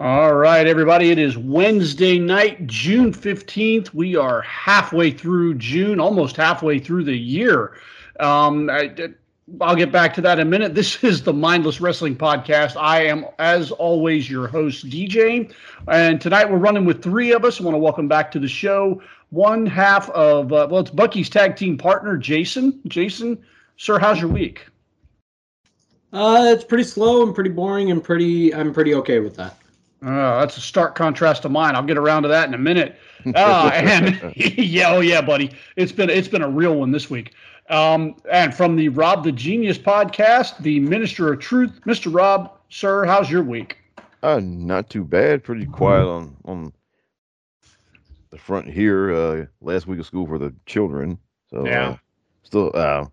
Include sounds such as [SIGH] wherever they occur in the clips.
All right, everybody. It is Wednesday night, June 15th. We are halfway through June, almost halfway through the year. Um, I, will get back to that in a minute. This is the Mindless Wrestling Podcast. I am, as always, your host, DJ. And tonight we're running with three of us. I want to welcome back to the show one half of, uh, well, it's Bucky's tag team partner, Jason. Jason, sir, how's your week? Uh, it's pretty slow and pretty boring and pretty, I'm pretty okay with that. Uh, that's a stark contrast to mine. I'll get around to that in a minute. Uh, [LAUGHS] and [LAUGHS] yeah, oh yeah, buddy, it's been it's been a real one this week. Um, and from the Rob the Genius podcast, the Minister of Truth, Mr. Rob, sir, how's your week? Uh, not too bad. Pretty quiet on on the front here. Uh, last week of school for the children, so yeah, uh, still uh,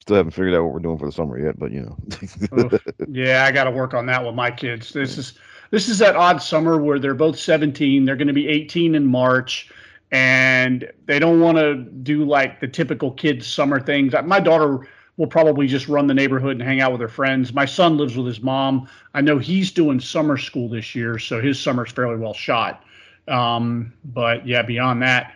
still haven't figured out what we're doing for the summer yet. But you know, [LAUGHS] yeah, I got to work on that with my kids. This is this is that odd summer where they're both 17. They're going to be 18 in March, and they don't want to do like the typical kids' summer things. My daughter will probably just run the neighborhood and hang out with her friends. My son lives with his mom. I know he's doing summer school this year, so his summer's fairly well shot. Um, but yeah, beyond that,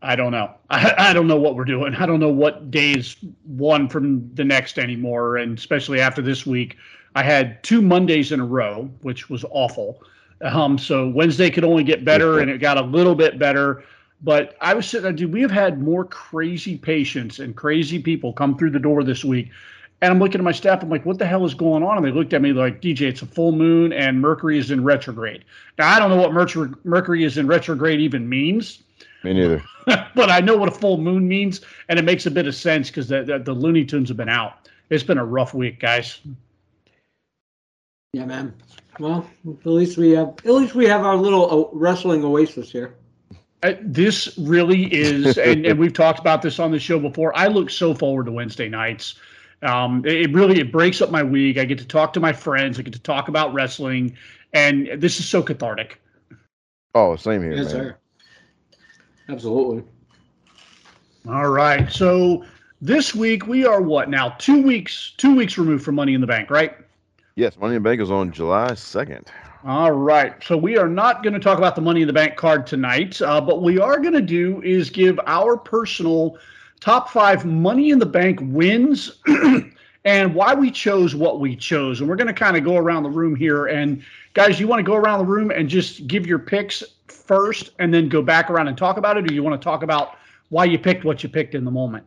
I don't know. I, [LAUGHS] I, don't know what we're doing. I don't know what days one from the next anymore. And especially after this week, I had two Mondays in a row, which was awful. Um, so Wednesday could only get better, and it got a little bit better. But I was sitting there, dude, we have had more crazy patients and crazy people come through the door this week. And I'm looking at my staff, I'm like, what the hell is going on? And they looked at me like, DJ, it's a full moon and Mercury is in retrograde. Now, I don't know what Mercury, Mercury is in retrograde even means. Me neither. [LAUGHS] but I know what a full moon means, and it makes a bit of sense because the, the, the Looney Tunes have been out. It's been a rough week, guys. Yeah, man. Well, at least we have at least we have our little uh, wrestling oasis here. Uh, this really is, [LAUGHS] and, and, we've talked about this on the show before. I look so forward to Wednesday nights. Um, it, it really it breaks up my week. I get to talk to my friends. I get to talk about wrestling, and this is so cathartic. Oh, same here. Yes, man. sir. Absolutely. All right. So this week we are what now? Two weeks. Two weeks removed from Money in the Bank, right? Yes, Money in the Bank is on July 2nd. All right. So we are not going to talk about the Money in the Bank card tonight, uh, but we are going to do is give our personal top five Money in the Bank wins [CLEARS THROAT] and why we chose what we chose. And we're going to kind of go around the room here. And guys, you want to go around the room and just give your picks first and then go back around and talk about it, or you want to talk about why you picked what you picked in the moment?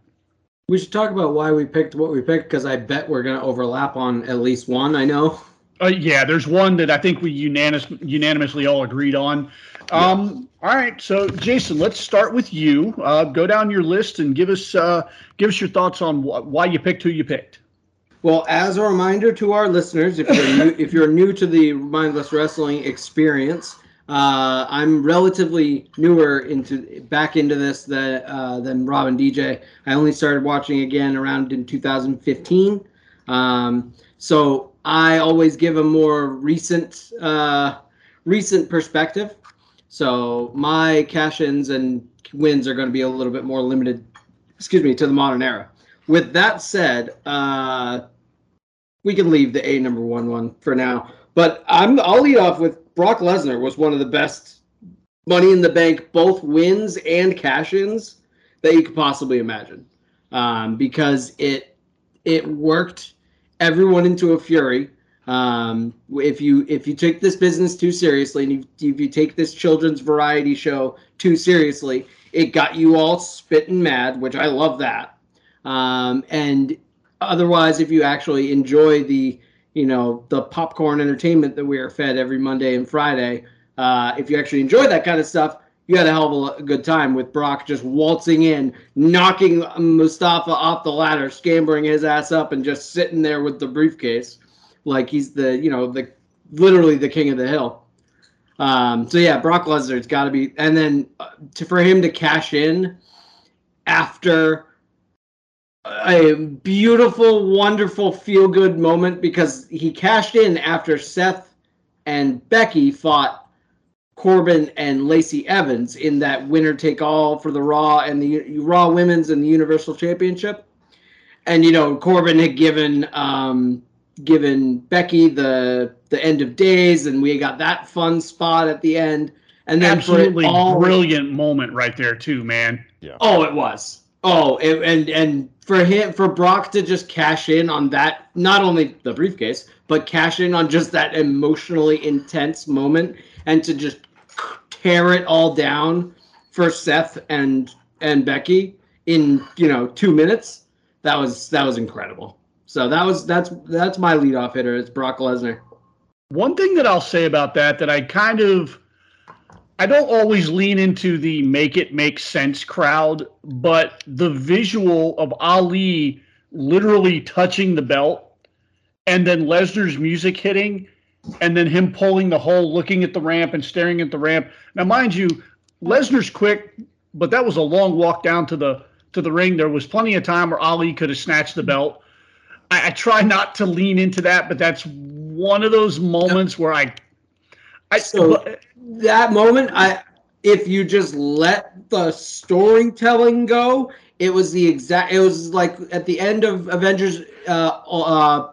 We should talk about why we picked what we picked because I bet we're going to overlap on at least one. I know. Uh, yeah, there's one that I think we unanimous, unanimously all agreed on. Um, yeah. All right, so Jason, let's start with you. Uh, go down your list and give us uh, give us your thoughts on wh- why you picked who you picked. Well, as a reminder to our listeners, if you're new, if you're new to the mindless wrestling experience, uh, I'm relatively newer into back into this than uh, than Rob and DJ. I only started watching again around in 2015. Um, so I always give a more recent uh, recent perspective. So my cash-ins and wins are going to be a little bit more limited. Excuse me to the modern era. With that said, uh, we can leave the A number one one for now. But I'm I'll lead off with Brock Lesnar was one of the best Money in the Bank, both wins and cash-ins that you could possibly imagine, um, because it it worked everyone into a fury. Um, if you if you take this business too seriously and you, if you take this children's variety show too seriously, it got you all spitting mad, which I love that. Um, and otherwise, if you actually enjoy the you know the popcorn entertainment that we are fed every Monday and Friday. Uh, if you actually enjoy that kind of stuff, you had a hell of a good time with Brock just waltzing in, knocking Mustafa off the ladder, scampering his ass up, and just sitting there with the briefcase, like he's the you know the literally the king of the hill. Um, so yeah, Brock Lesnar's got to be, and then uh, to, for him to cash in after a beautiful, wonderful, feel good moment because he cashed in after Seth and Becky fought Corbin and Lacey Evans in that winner take all for the Raw and the Raw Women's and the Universal Championship. And, you know, Corbin had given um, giving Becky the the end of days, and we got that fun spot at the end. And then absolutely all, brilliant moment right there too, man. Yeah. Oh, it was. Oh, it, and and for him for Brock to just cash in on that, not only the briefcase, but cash in on just that emotionally intense moment, and to just tear it all down for Seth and and Becky in you know two minutes. That was that was incredible. So that was that's that's my leadoff hitter. It's Brock Lesnar. One thing that I'll say about that that I kind of I don't always lean into the make it make sense crowd, but the visual of Ali literally touching the belt and then Lesnar's music hitting and then him pulling the hole, looking at the ramp and staring at the ramp. Now, mind you, Lesnar's quick, but that was a long walk down to the to the ring. There was plenty of time where Ali could have snatched the belt. I, I try not to lean into that, but that's one of those moments where I, I so that moment, I if you just let the storytelling go, it was the exact. It was like at the end of Avengers. Uh, uh,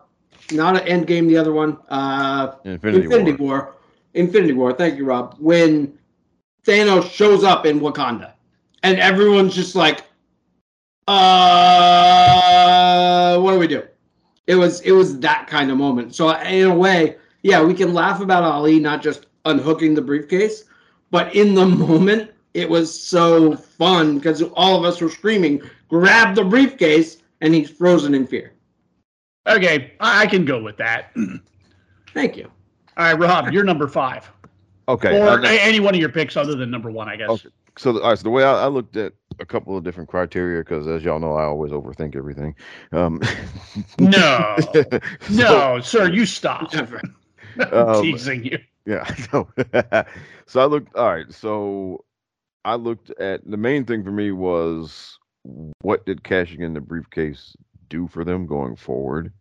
not an end game. The other one, uh, Infinity, Infinity War. War. Infinity War. Thank you, Rob. When Thanos shows up in Wakanda, and everyone's just like, "Uh, what do we do?" It was it was that kind of moment. So in a way, yeah, we can laugh about Ali not just unhooking the briefcase, but in the [LAUGHS] moment, it was so fun because all of us were screaming, "Grab the briefcase!" and he's frozen in fear. Okay, I can go with that. Thank you. All right, Rob, you're number five. Okay. Or uh, any one of your picks other than number one, I guess. Okay. So, all right, so the way I, I looked at a couple of different criteria, because as y'all know, I always overthink everything. Um, [LAUGHS] no, [LAUGHS] so, no, sir, you stop. [LAUGHS] um, teasing you. Yeah. [LAUGHS] So, [LAUGHS] so I looked. All right. So I looked at the main thing for me was what did cashing in the briefcase do for them going forward,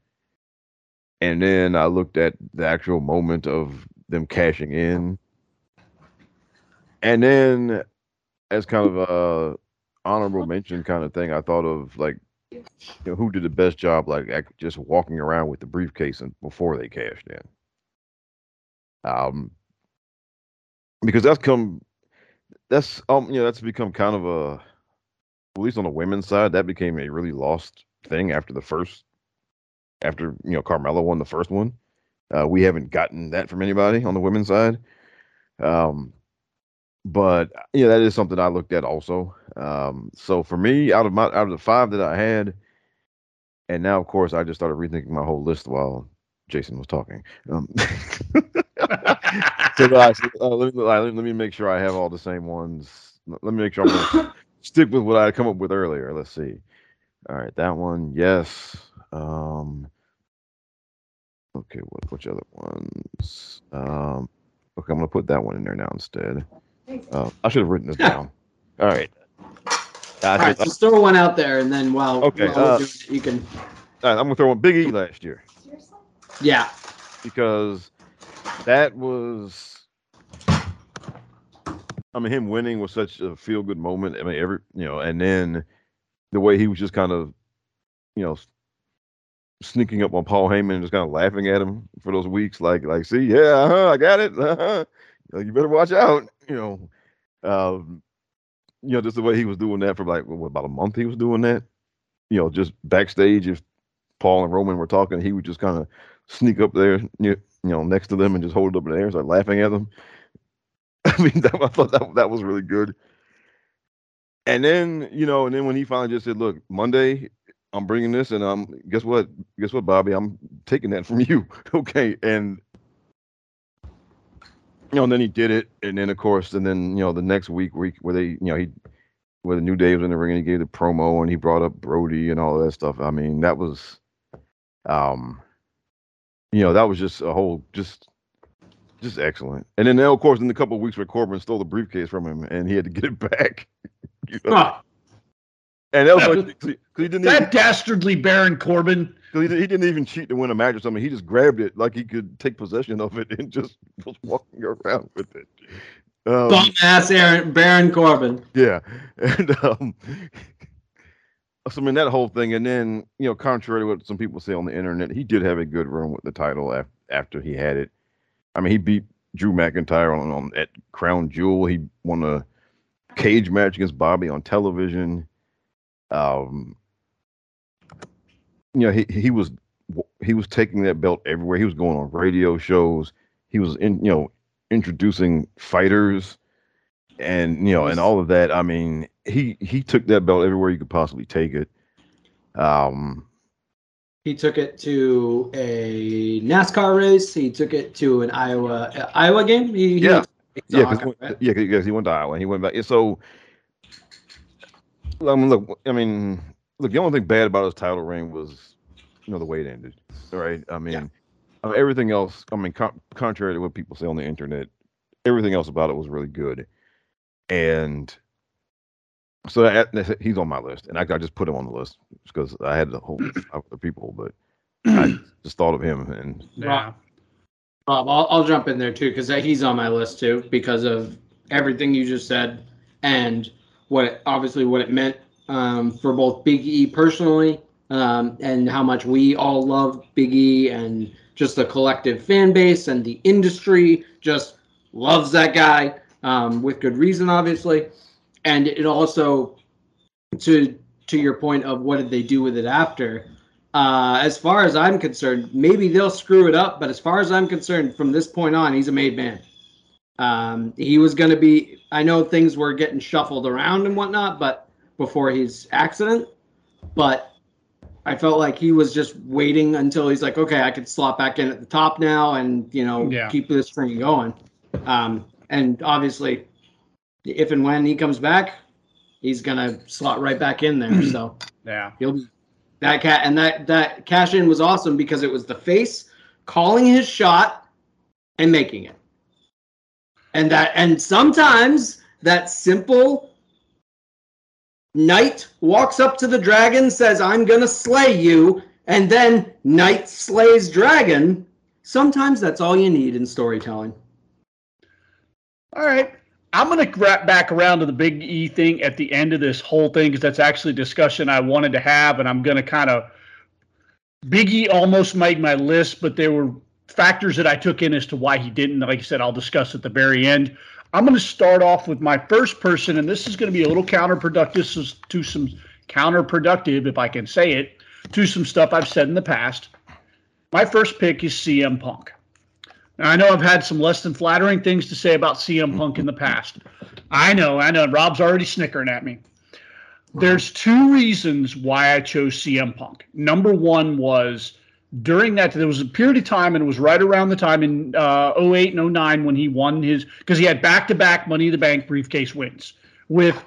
and then I looked at the actual moment of them cashing in and then, as kind of a honorable mention kind of thing, I thought of like, you know, who did the best job, like just walking around with the briefcase and before they cashed in. Um, because that's come, that's um, you know, that's become kind of a, at least on the women's side, that became a really lost thing after the first, after you know Carmella won the first one. Uh, we haven't gotten that from anybody on the women's side. Um, but yeah, that is something I looked at also. Um, so for me, out of my out of the five that I had, and now of course I just started rethinking my whole list while Jason was talking. Um, [LAUGHS] so uh, let, me, let me make sure I have all the same ones. Let me make sure I'm gonna [LAUGHS] stick with what I come up with earlier. Let's see. All right, that one, yes. Um, okay, what which other ones? Um, okay, I'm gonna put that one in there now instead. Oh, I should have written this down. All right. All right, just throw one out there, and then while, okay, while uh, it, you can. All right, I'm gonna throw one Big E last year. Yeah. Because that was, I mean, him winning was such a feel good moment. I mean, every you know, and then the way he was just kind of, you know, sneaking up on Paul Heyman and just kind of laughing at him for those weeks, like, like, see, yeah, uh-huh, I got it. Uh-huh. You better watch out you know, um, you know, just the way he was doing that for like what, about a month. He was doing that, you know, just backstage. If Paul and Roman were talking, he would just kind of sneak up there, you know, next to them and just hold it up in the air, and start laughing at them. [LAUGHS] I mean, that, I thought that that was really good. And then, you know, and then when he finally just said, "Look, Monday, I'm bringing this, and um, guess what? Guess what, Bobby? I'm taking that from [LAUGHS] you." okay, and you know, and then he did it, and then of course, and then you know, the next week he, where they, you know, he where the New Day was in the ring and he gave the promo and he brought up Brody and all that stuff. I mean, that was, um, you know, that was just a whole just just excellent. And then, of course, in a couple of weeks where Corbin stole the briefcase from him and he had to get it [LAUGHS] back. you know? huh. And that was like, cause he didn't that even, dastardly Baron Corbin. He, he didn't even cheat to win a match or something. He just grabbed it like he could take possession of it [LAUGHS] and just was walking around with it. Um, Bum ass Aaron, Baron Corbin. Yeah, [LAUGHS] and um, so I mean that whole thing, and then you know, contrary to what some people say on the internet, he did have a good run with the title af- after he had it. I mean, he beat Drew McIntyre on, on at Crown Jewel. He won a cage match against Bobby on television. Um, you know, he he was he was taking that belt everywhere. He was going on radio shows. He was in you know introducing fighters, and you know, and all of that. I mean, he he took that belt everywhere you could possibly take it. Um, he took it to a NASCAR race. He took it to an Iowa uh, Iowa game. He, he yeah, yeah, cause right? yeah, because he went to Iowa. He went back. So, I mean, look, I mean, look. The only thing bad about his title reign was, you know, the way it ended. Right? I mean, yeah. everything else. I mean, contrary to what people say on the internet, everything else about it was really good, and so that, he's on my list, and I, I just put him on the list because I had the whole [CLEARS THROAT] other people, but [CLEARS THROAT] I just thought of him. And yeah, Rob, I'll, I'll jump in there too because he's on my list too because of everything you just said and what it, obviously what it meant um, for both Big E personally um, and how much we all love Big E and just the collective fan base and the industry just loves that guy um, with good reason, obviously and it also to to your point of what did they do with it after uh, as far as i'm concerned maybe they'll screw it up but as far as i'm concerned from this point on he's a made man um, he was going to be i know things were getting shuffled around and whatnot but before his accident but i felt like he was just waiting until he's like okay i could slot back in at the top now and you know yeah. keep this train going um, and obviously if and when he comes back, he's gonna slot right back in there. So [CLEARS THROAT] yeah, he'll be that cat and that that cash in was awesome because it was the face calling his shot and making it. And that and sometimes that simple knight walks up to the dragon, says, I'm gonna slay you, and then knight slays dragon. Sometimes that's all you need in storytelling. All right. I'm going to wrap back around to the Big E thing at the end of this whole thing because that's actually a discussion I wanted to have, and I'm going to kind of Big E almost made my list, but there were factors that I took in as to why he didn't. Like I said, I'll discuss at the very end. I'm going to start off with my first person, and this is going to be a little counterproductive to some counterproductive, if I can say it, to some stuff I've said in the past. My first pick is CM Punk. Now, I know I've had some less than flattering things to say about CM Punk in the past. I know, I know. Rob's already snickering at me. There's two reasons why I chose CM Punk. Number one was during that, there was a period of time, and it was right around the time in uh, 08 and 09 when he won his, because he had back to back Money in the Bank briefcase wins with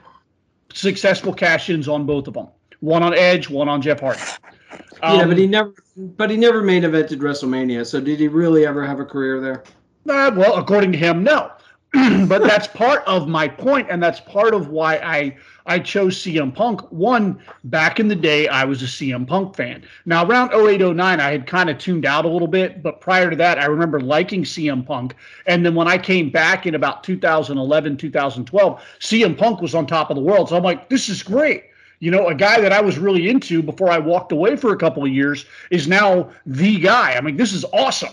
successful cash ins on both of them one on Edge, one on Jeff Hardy. Um, yeah, but he um, never, but he never main evented WrestleMania. So did he really ever have a career there? Uh, well, according to him, no. [CLEARS THROAT] but that's part of my point, and that's part of why I I chose CM Punk. One, back in the day, I was a CM Punk fan. Now, around 08, 09, I had kind of tuned out a little bit, but prior to that, I remember liking CM Punk. And then when I came back in about 2011, 2012, CM Punk was on top of the world. So I'm like, this is great you know, a guy that I was really into before I walked away for a couple of years is now the guy. I mean, this is awesome.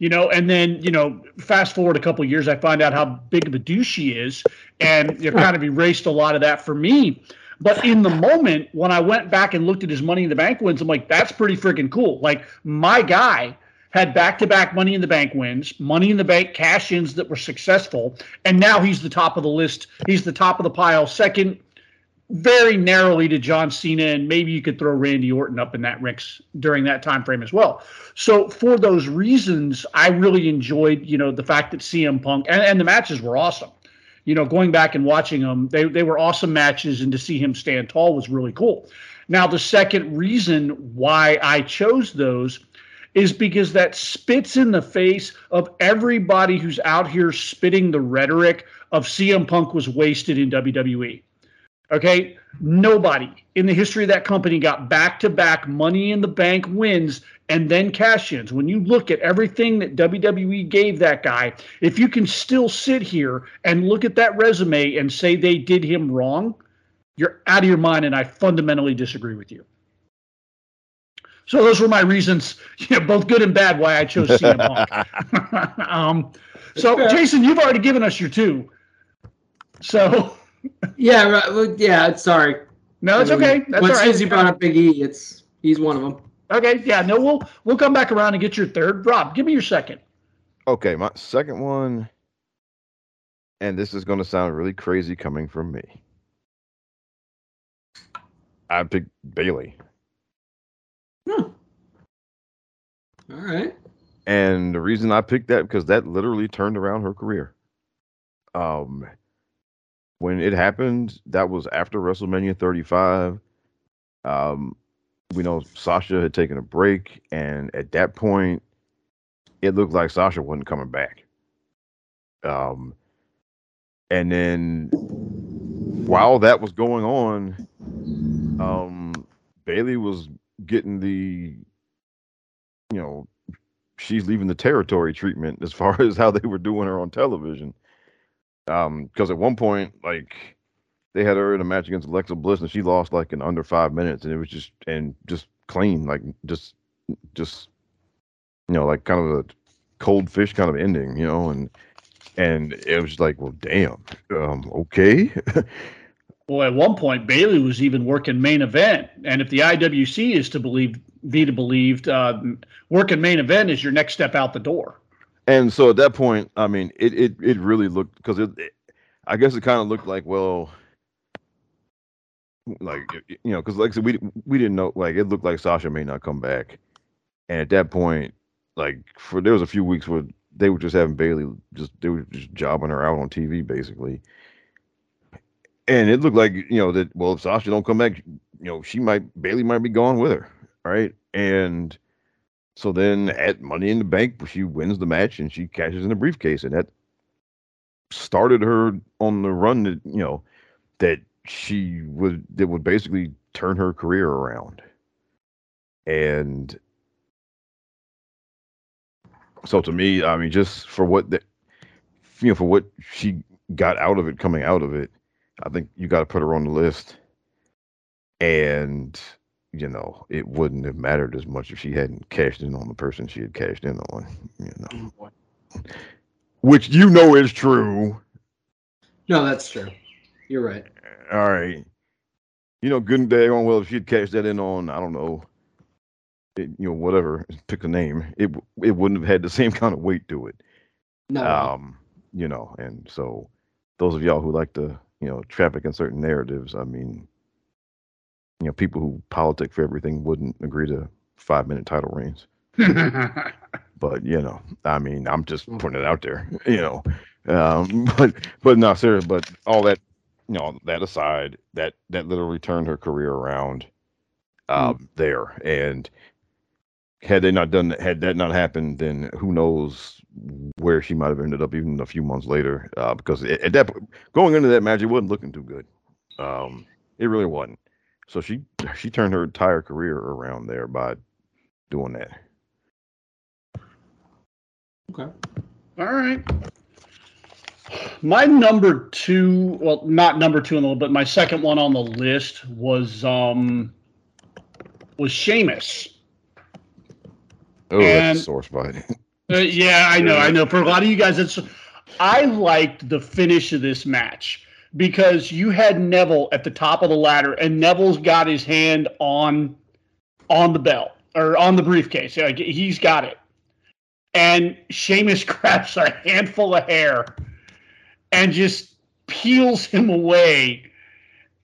You know, and then you know, fast forward a couple of years, I find out how big of a douche he is, and it kind of erased a lot of that for me. But in the moment, when I went back and looked at his Money in the Bank wins, I'm like, that's pretty freaking cool. Like my guy had back-to-back Money in the Bank wins, Money in the Bank cash-ins that were successful, and now he's the top of the list. He's the top of the pile, second very narrowly to John Cena, and maybe you could throw Randy Orton up in that mix during that time frame as well. So for those reasons, I really enjoyed, you know, the fact that CM Punk and, and the matches were awesome. You know, going back and watching them, they they were awesome matches, and to see him stand tall was really cool. Now, the second reason why I chose those is because that spits in the face of everybody who's out here spitting the rhetoric of CM Punk was wasted in WWE. Okay. Nobody in the history of that company got back to back money in the bank wins and then cash ins. When you look at everything that WWE gave that guy, if you can still sit here and look at that resume and say they did him wrong, you're out of your mind, and I fundamentally disagree with you. So those were my reasons, [LAUGHS] you know, both good and bad, why I chose CM Punk. [LAUGHS] um, so Jason, you've already given us your two. So yeah, right, yeah. Sorry. No, it's okay. That's once all right. Susie brought up Big E, it's he's one of them. Okay, yeah. No, we'll we'll come back around and get your third. Rob, give me your second. Okay, my second one, and this is going to sound really crazy coming from me. I picked Bayley. Hmm. All right. And the reason I picked that because that literally turned around her career. Um, when it happened, that was after WrestleMania 35. Um, we know Sasha had taken a break, and at that point, it looked like Sasha wasn't coming back. Um, and then while that was going on, um, Bayley was getting the, you know, she's leaving the territory treatment as far [LAUGHS] as how they were doing her on television. Um, because at one point, like they had her in a match against Alexa Bliss, and she lost like in under five minutes, and it was just and just clean, like just just you know, like kind of a cold fish kind of ending, you know, and and it was like, well, damn, um, okay. [LAUGHS] well, at one point, Bayley was even working main event, and if the IWC is to believe, be to believed, uh, working main event is your next step out the door. And so at that point, I mean, it it it really looked because it, it, I guess it kind of looked like well, like you know, because like I said, we we didn't know like it looked like Sasha may not come back, and at that point, like for there was a few weeks where they were just having Bayley just they were just jobbing her out on TV basically, and it looked like you know that well if Sasha don't come back, you know she might Bayley might be gone with her, right? And so then at Money in the Bank, she wins the match and she cashes in the briefcase, and that started her on the run that you know that she would that would basically turn her career around. And so to me, I mean, just for what that you know, for what she got out of it, coming out of it, I think you got to put her on the list. And you know, it wouldn't have mattered as much if she hadn't cashed in on the person she had cashed in on. You know, which you know is true. No, that's true. You're right. All right. You know, good and day on well, if she'd cashed that in on, I don't know, it, you know, whatever, pick a name, it it wouldn't have had the [LAUGHS] same kind of weight to it. No. Um, you know, and so those of y'all who like to, you know, traffic in certain narratives, I mean, you know, people who politic for everything wouldn't agree to five minute title reigns. [LAUGHS] but you know, I mean, I'm just putting it out there, [LAUGHS] you know. Um, [LAUGHS] but but no, serious. But all that, you know, that aside, that that literally turned her career around. Um, mm. there and had they not done that, had that not happened, then who knows where she might have ended up even a few months later. Uh, because at that going into that match, it wasn't looking too good. Um, it really wasn't. So she [LAUGHS] she turned her entire career around there by doing that. Okay. All right. My number two, well, not number two in the but my second one on the list was um was Sheamus. Oh, and, that's a sore spot. [LAUGHS] uh, yeah, I know, I know. For a lot of you guys, it's I liked the finish of this match because you had Neville at the top of the ladder, and Neville's got his hand on on the belt or on the briefcase. Like he's got it, and Sheamus [LAUGHS] grabs a handful of hair and just peels him away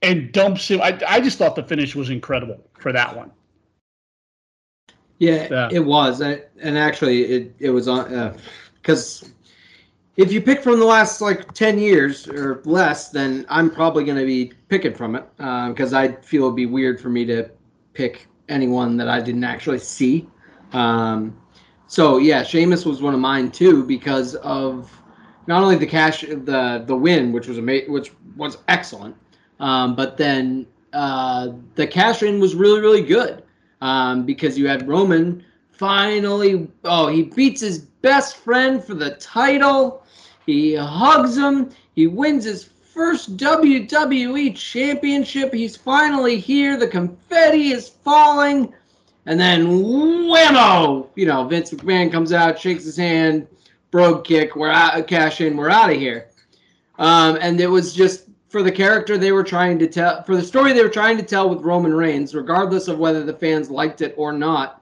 and dumps him. I, I just thought the finish was incredible for that one. Yeah, yeah. it was, and actually, it it was on because uh, if you pick from the last like ten years or less, then I'm probably going to be picking from it because uh, I feel it'd be weird for me to pick anyone that I didn't actually see. Um, so yeah, Sheamus was one of mine too because of not only the cash the the win, which was amazing, which was excellent, um, but then uh, the cash in was really really good um, because you had Roman finally. Oh, he beats his best friend for the title. He hugs him. He wins his first WWE championship. He's finally here. The confetti is falling. And then whammo! You know, Vince McMahon comes out, shakes his hand, brogue kick, we're out, cash in, we're out of here. Um, and it was just for the character they were trying to tell, for the story they were trying to tell with Roman Reigns, regardless of whether the fans liked it or not.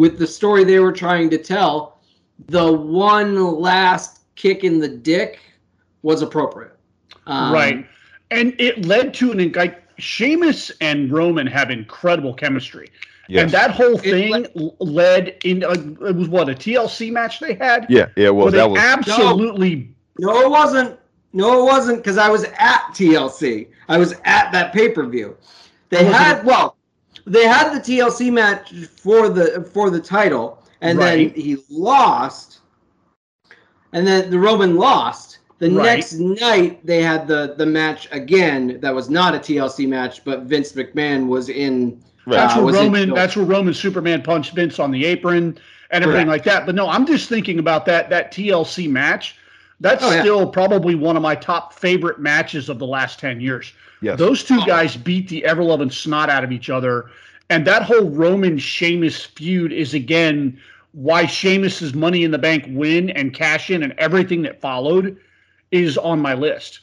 With the story they were trying to tell, the one last kick in the dick was appropriate. Um, right. And it led to an like Sheamus and Roman have incredible chemistry. Yes. And that whole thing led, led in uh, it was what a TLC match they had. Yeah, yeah, it was. That was absolutely. No, no, it wasn't. No, it wasn't because I was at TLC. I was at that pay per view. They had well, they had the TLC match for the for the title, and right. then he lost, and then the Roman lost. The right. next night they had the the match again. That was not a TLC match, but Vince McMahon was in Right. That's uh, where Roman. That's where Roman Superman punched Vince on the apron and everything Correct. like that. But no, I'm just thinking about that that TLC match. That's oh, yeah. still probably one of my top favorite matches of the last ten years. Yes. Those two guys beat the ever loving snot out of each other, and that whole Roman Sheamus feud is again why Sheamus's Money in the Bank win and cash in and everything that followed is on my list.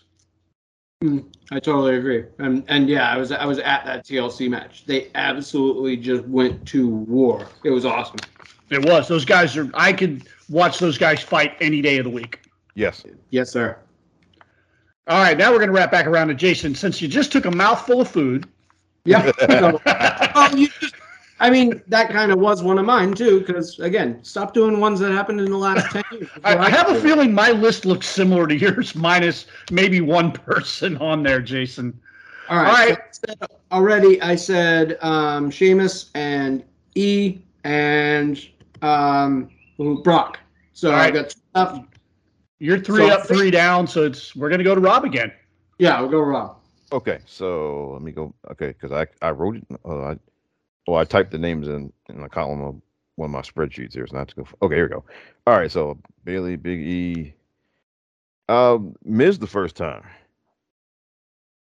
Mm, I totally agree. And and yeah, I was I was at that TLC match. They absolutely just went to war. It was awesome. It was. Those guys are I could watch those guys fight any day of the week. Yes. Yes, sir. All right, now we're going to wrap back around to Jason. Since you just took a mouthful of food. Yeah. [LAUGHS] you just I mean, that kind of was one of mine too, because again, stop doing ones that happened in the last 10 years. [LAUGHS] I, I, have a feeling my list looks similar to yours, minus maybe one person on there, Jason. All right. All right. So I already, I said um, Sheamus and E and um, Brock. So I got up. You're three so, up, three down. So it's we're gonna go to Rob again. Yeah, we'll go Rob. Okay, so let me go. Okay, because I I wrote it. Uh, I well, I typed the names in in the column of one of my spreadsheets here. So not to go. Okay, here we go. All right, so Bayley, Big E, um, Miz the first time,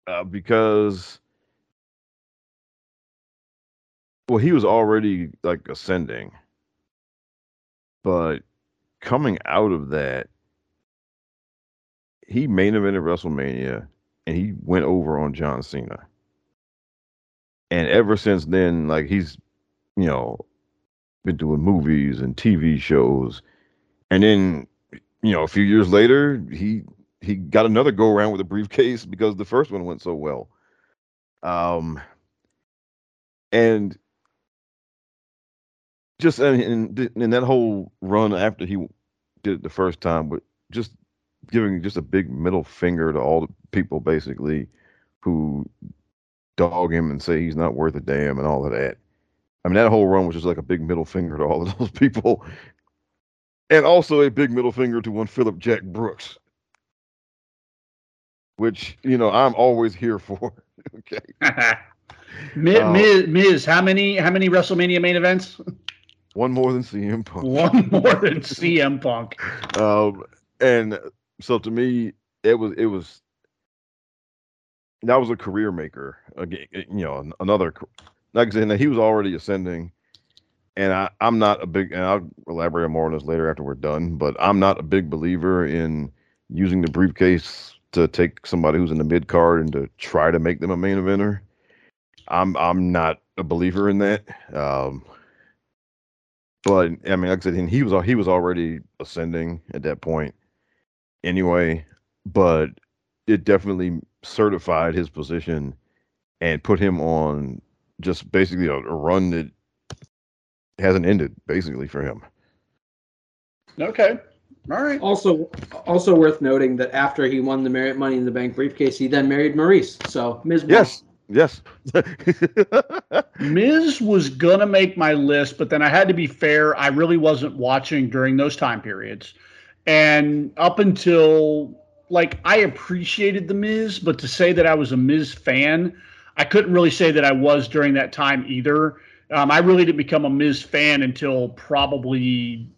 uh, because well, he was already like ascending, but coming out of that, he main evented WrestleMania and he went over on John Cena and ever since then, like he's, you know, been doing movies and TV shows, and then, you know, a few years later, he he got another go around with a briefcase because the first one went so well. Um, and just in, in that whole run after he did it the first time, but just giving just a big middle finger to all the people basically who dog him and say he's not worth a damn and all of that. I mean, that whole run was just like a big middle finger to all of [LAUGHS] those people. And also a big middle finger to one Phillip Jack Brooks, which, you know, I'm always here for. [LAUGHS] okay. [LAUGHS] Miz, Miz, Miz, how many how many WrestleMania main events? One more than CM Punk. One more than CM Punk. Um, and so to me, it was it was that was a career maker. Again, you know, another like I said, he was already ascending, and I, I'm not a big. And I'll elaborate more on this later after we're done. But I'm not a big believer in using the briefcase to take somebody who's in the mid card and to try to make them a main eventer. I'm I'm not a believer in that. Um, but I mean, like I said, he was he was already ascending at that point, anyway. But it definitely certified his position and put him on just basically a, a run that hasn't ended basically for him. Okay. All right. Also, also worth noting that after he won the Merit Money in the Bank briefcase, he then married Maryse. So Ms. Yes. Yes. [LAUGHS] Miz was gonna make my list, but then I had to be fair. I really wasn't watching during those time periods, and up until like I appreciated the Miz, but to say that I was a Miz fan, I couldn't really say that I was during that time either. Um, I really didn't become a Miz fan until probably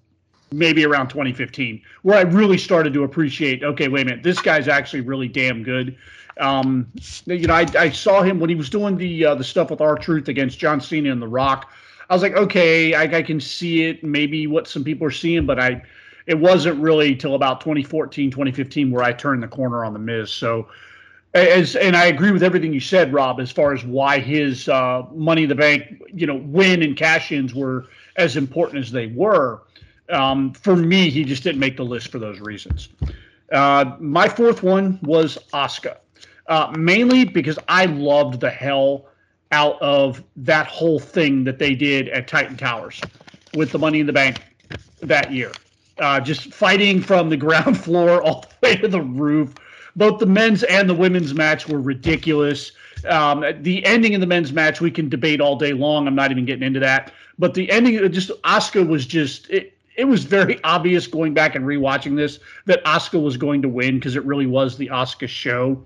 maybe around 2015, where I really started to appreciate. Okay, wait a minute, this guy's actually really damn good. Um, you know, I, I saw him when he was doing the uh, the stuff with R-Truth against John Cena and The Rock. I was like, okay, I, I can see it, maybe what some people are seeing, but I it wasn't really till about 2014, 2015 where I turned the corner on the Miz. So as and I agree with everything you said, Rob, as far as why his uh, Money in the Bank, you know, win and cash-ins were as important as they were. Um, for me, he just didn't make the list for those reasons. Uh, my fourth one was Asuka, uh, mainly because I loved the hell out of that whole thing that they did at Titan Towers with the Money in the Bank that year. Uh, just fighting from the [LAUGHS] ground floor all the way to the roof. Both the men's and the women's match were ridiculous. Um, the ending of the men's match we can debate all day long. I'm not even getting into that. But the ending, just Asuka was just it. It was very [LAUGHS] obvious going back and rewatching this that Asuka was going to win because it really was the Asuka show.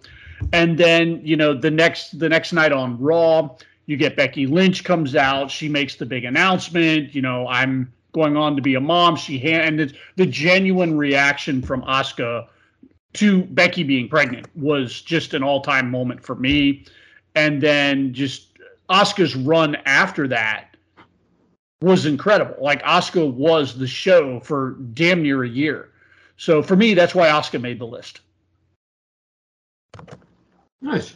And then you know the next the next night on Raw, you get Becky Lynch comes out. She makes the big announcement. You know I'm going on to be a mom. She handed the genuine reaction from Asuka to Becky being pregnant was just an all time moment for me. And then just Asuka's run after that was incredible. Like Asuka was the show for damn near a year. So for me, that's why Asuka made the list. Nice.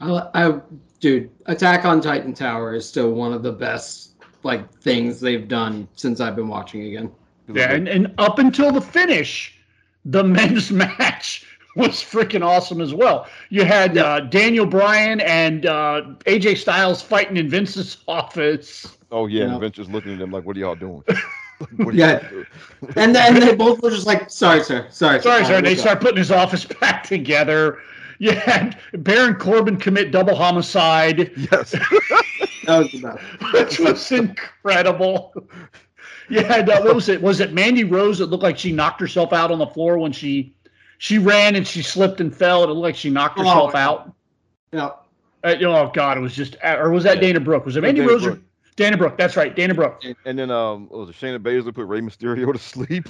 I, I, dude, Attack on Titan Tower is still one of the best like things they've done since I've been watching again. Yeah, and, and up until the finish, the [LAUGHS] men's match was freaking awesome as well. You had uh, Daniel Bryan and uh, AJ Styles fighting in Vince's [LAUGHS] office. Oh yeah, and Vince is looking at them like, "What are y'all doing?" [LAUGHS] yeah, and then they both were just like, "Sorry, sir. Sorry, sorry, sir." sir. They start putting his office back together. You had Baron Corbin commit double homicide. Yes, that was [LAUGHS] the. Which [LAUGHS] was incredible. [LAUGHS] Yeah, uh, what was it? Was it Mandy Rose that looked like she knocked herself out on the floor when she she ran and she slipped and fell? It looked like she knocked herself oh, out. Yeah. Uh, oh God, it was just, uh, or was that yeah. Dana Brooke? Was it Mandy Dana Rose Brooke. or Dana Brooke? That's right, Dana Brooke. And, and then um, was it Shayna Baszler put Rey Mysterio to sleep?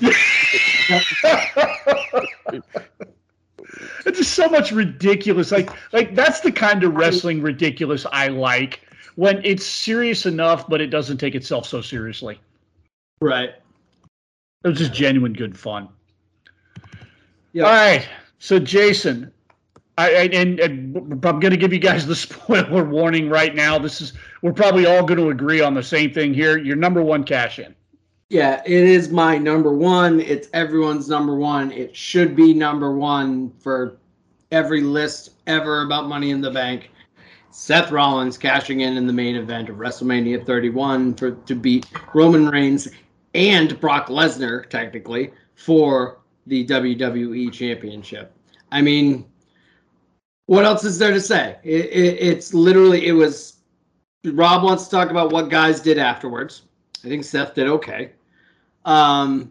it's just so much ridiculous. Like, like that's the kind of wrestling ridiculous I like when it's serious enough, but it doesn't take itself so seriously. Right. It was just genuine good fun. Yeah. All right. So Jason, I, I and, and, I'm going to give you guys the [LAUGHS] spoiler warning right now. This is we're probably all going to agree on the same thing here. Your number one cash in. Yeah, it is my number one. It's everyone's number one. It should be number one for every list ever about Money in the Bank. Seth Rollins cashing in in the main event of WrestleMania 31 for to beat Roman Reigns and Brock Lesnar, technically, for the WWE Championship. I mean, what else is there to say? It, it, it's literally, it was. Rob wants to talk about what guys did afterwards. I think Seth did okay. Um,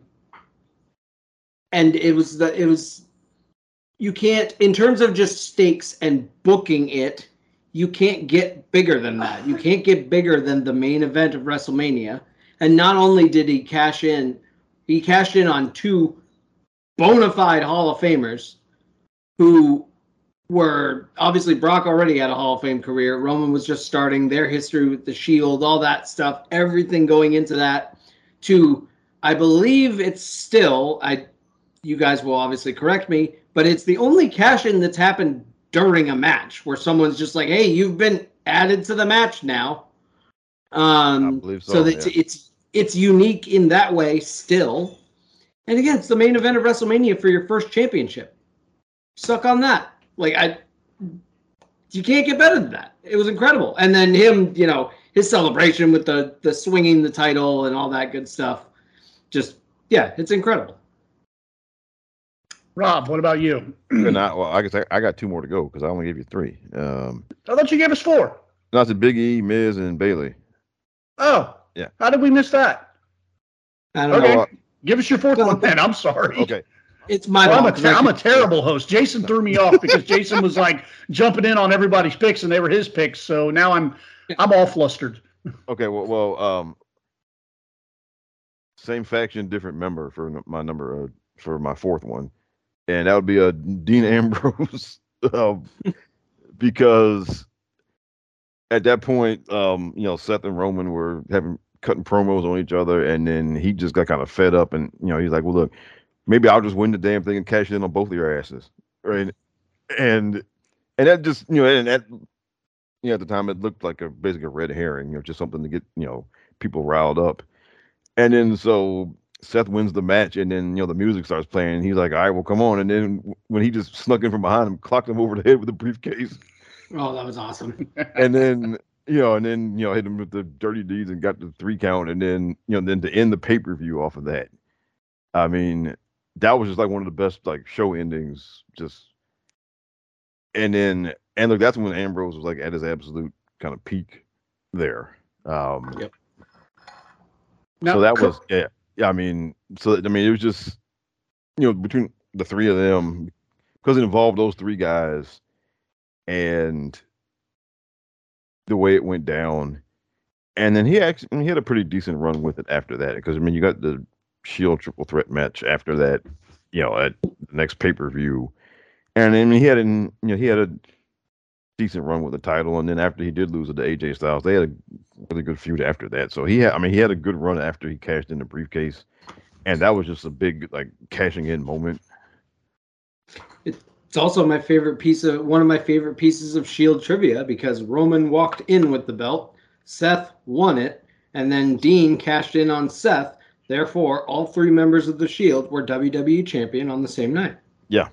and it was the, it was, you can't, in terms of just stakes and booking it, you can't get bigger than that. You can't get bigger than the main event of WrestleMania and not only did he cash in, he cashed in on two bona fide Hall of Famers who were obviously Brock already had a Hall of Fame career. Roman was just starting their history with the Shield, all that stuff, everything going into that. To I believe it's still I. You guys will obviously correct me, but it's the only cash in that's happened during a match where someone's just like, "Hey, you've been added to the match now." Um, so, so that yeah. it's it's unique in that way still. And again, it's the main event of WrestleMania for your first championship. Suck on that. Like I you can't get better than that. It was incredible. And then him, you know, his celebration with the the swinging the title and all that good stuff. Just yeah, it's incredible. Rob, what about you? not, well, I guess I, I, got two more to go because I only gave you three. Um, I thought you gave us four. Not the Big E, Miz, and Bayley. Oh, yeah. How did we miss that? I don't okay. know. Give us your fourth one then. I'm sorry. Okay. It's my well, I'm, a ter- I'm a terrible host. Jason threw me off because Jason was like jumping in on everybody's picks and they were his picks. So now I'm I'm all flustered. Okay, well, well, um, same faction, different member for my number uh, for my fourth one, and that would be a Dean Ambrose, [LAUGHS] um, because at that point, um, you know, Seth and Roman were having cutting promos on each other, and then he just got kind of fed up, and you know, he's like, "Well, look, maybe I'll just win the damn thing and cash in on both of your asses, right?" And and that just you know, and that you know, at the time it looked like a basically a red herring, you know, just something to get you know people riled up, and then so Seth wins the match, and then you know the music starts playing. And he's like, "All right, well, come on!" And then when he just snuck in from behind him, clocked him over the head with a briefcase. Oh, that was awesome. [LAUGHS] and then you know, and then you know, hit him with the dirty deeds and got the three count, and then you know, then to end the pay per view off of that. I mean, that was just like one of the best like show endings. Just and then and look, that's when Ambrose was like at his absolute kind of peak there. Um, yep. Now, so that was yeah, yeah. I mean, so I mean, it was just you know between the three of them because it involved those three guys and the way it went down. And then he actually he had a pretty decent run with it after that because I mean you got the Shield triple threat match after that, you know, at the next pay per view, and then he had an you know he had a decent run with the title, and then after he did lose it to AJ Styles, they had a really good feud after that. So he had I mean he had a good run after he cashed in the briefcase, and that was just a big like cashing in moment. It's also my favorite piece of one of my favorite pieces of Shield trivia because Roman walked in with the belt, Seth won it, and then Dean cashed in on Seth. Therefore, all three members of the Shield were WWE champion on the same night. Yeah.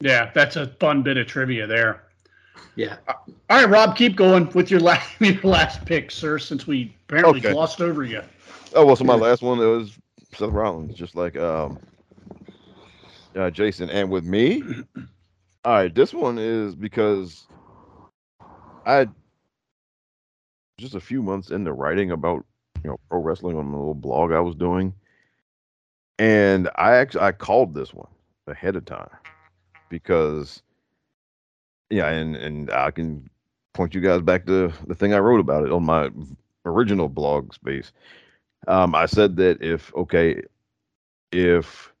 Yeah, that's a fun bit of trivia there. Yeah. All right, Rob, keep going with your last [LAUGHS] your last pick, sir, since we apparently okay. glossed over you. Oh well, so my last one it was Seth Rollins, just like um, uh, Jason, and with me, [CLEARS THROAT] all right, this one is because I just a few months into writing about you know pro wrestling on a little blog I was doing, and I actually I called this one ahead of time because yeah, and and I can point you guys back to the thing I wrote about it on my original blog space. Um, I said that if okay, if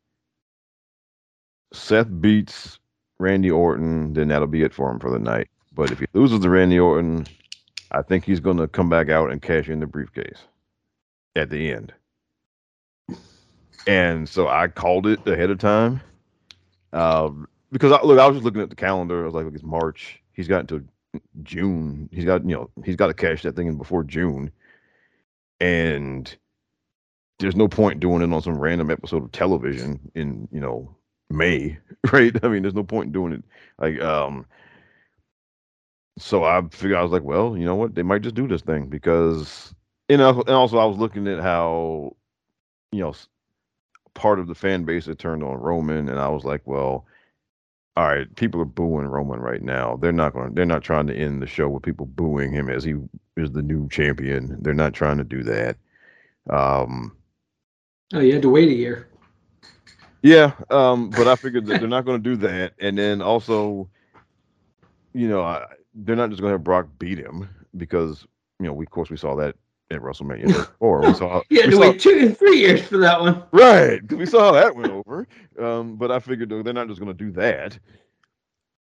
Seth beats Randy Orton, then that'll be it for him for the night. But if he loses to Randy Orton, I think he's going to come back out and cash in the briefcase at the end. And so I called it ahead of time. Um, because I, look, I was just looking at the calendar. I was like, look, it's March. He's got until June. He's got, you know, he's got to cash that thing in before June. And there's no point doing it on some random episode of television in, you know, May, [LAUGHS] right? I mean, there's no point in doing it. Like, um, so I figured I was like, well, you know what? They might just do this thing because, you know, and also I was looking at how, you know, part of the fan base had turned on Roman, and I was like, well, all right, people are booing Roman right now. They're not going. They're not trying to end the show with people booing him as he is the new champion. They're not trying to do that. Um, oh, you had to wait a year. Yeah, um, but I figured that they're not going to do that, and then also, you know, I, they're not just going to have Brock beat him because you know, we of course we saw that at WrestleMania four. We [LAUGHS] saw you had to wait two and three years for that one, right? We saw how that went over. Um, but I figured they're not just going to do that.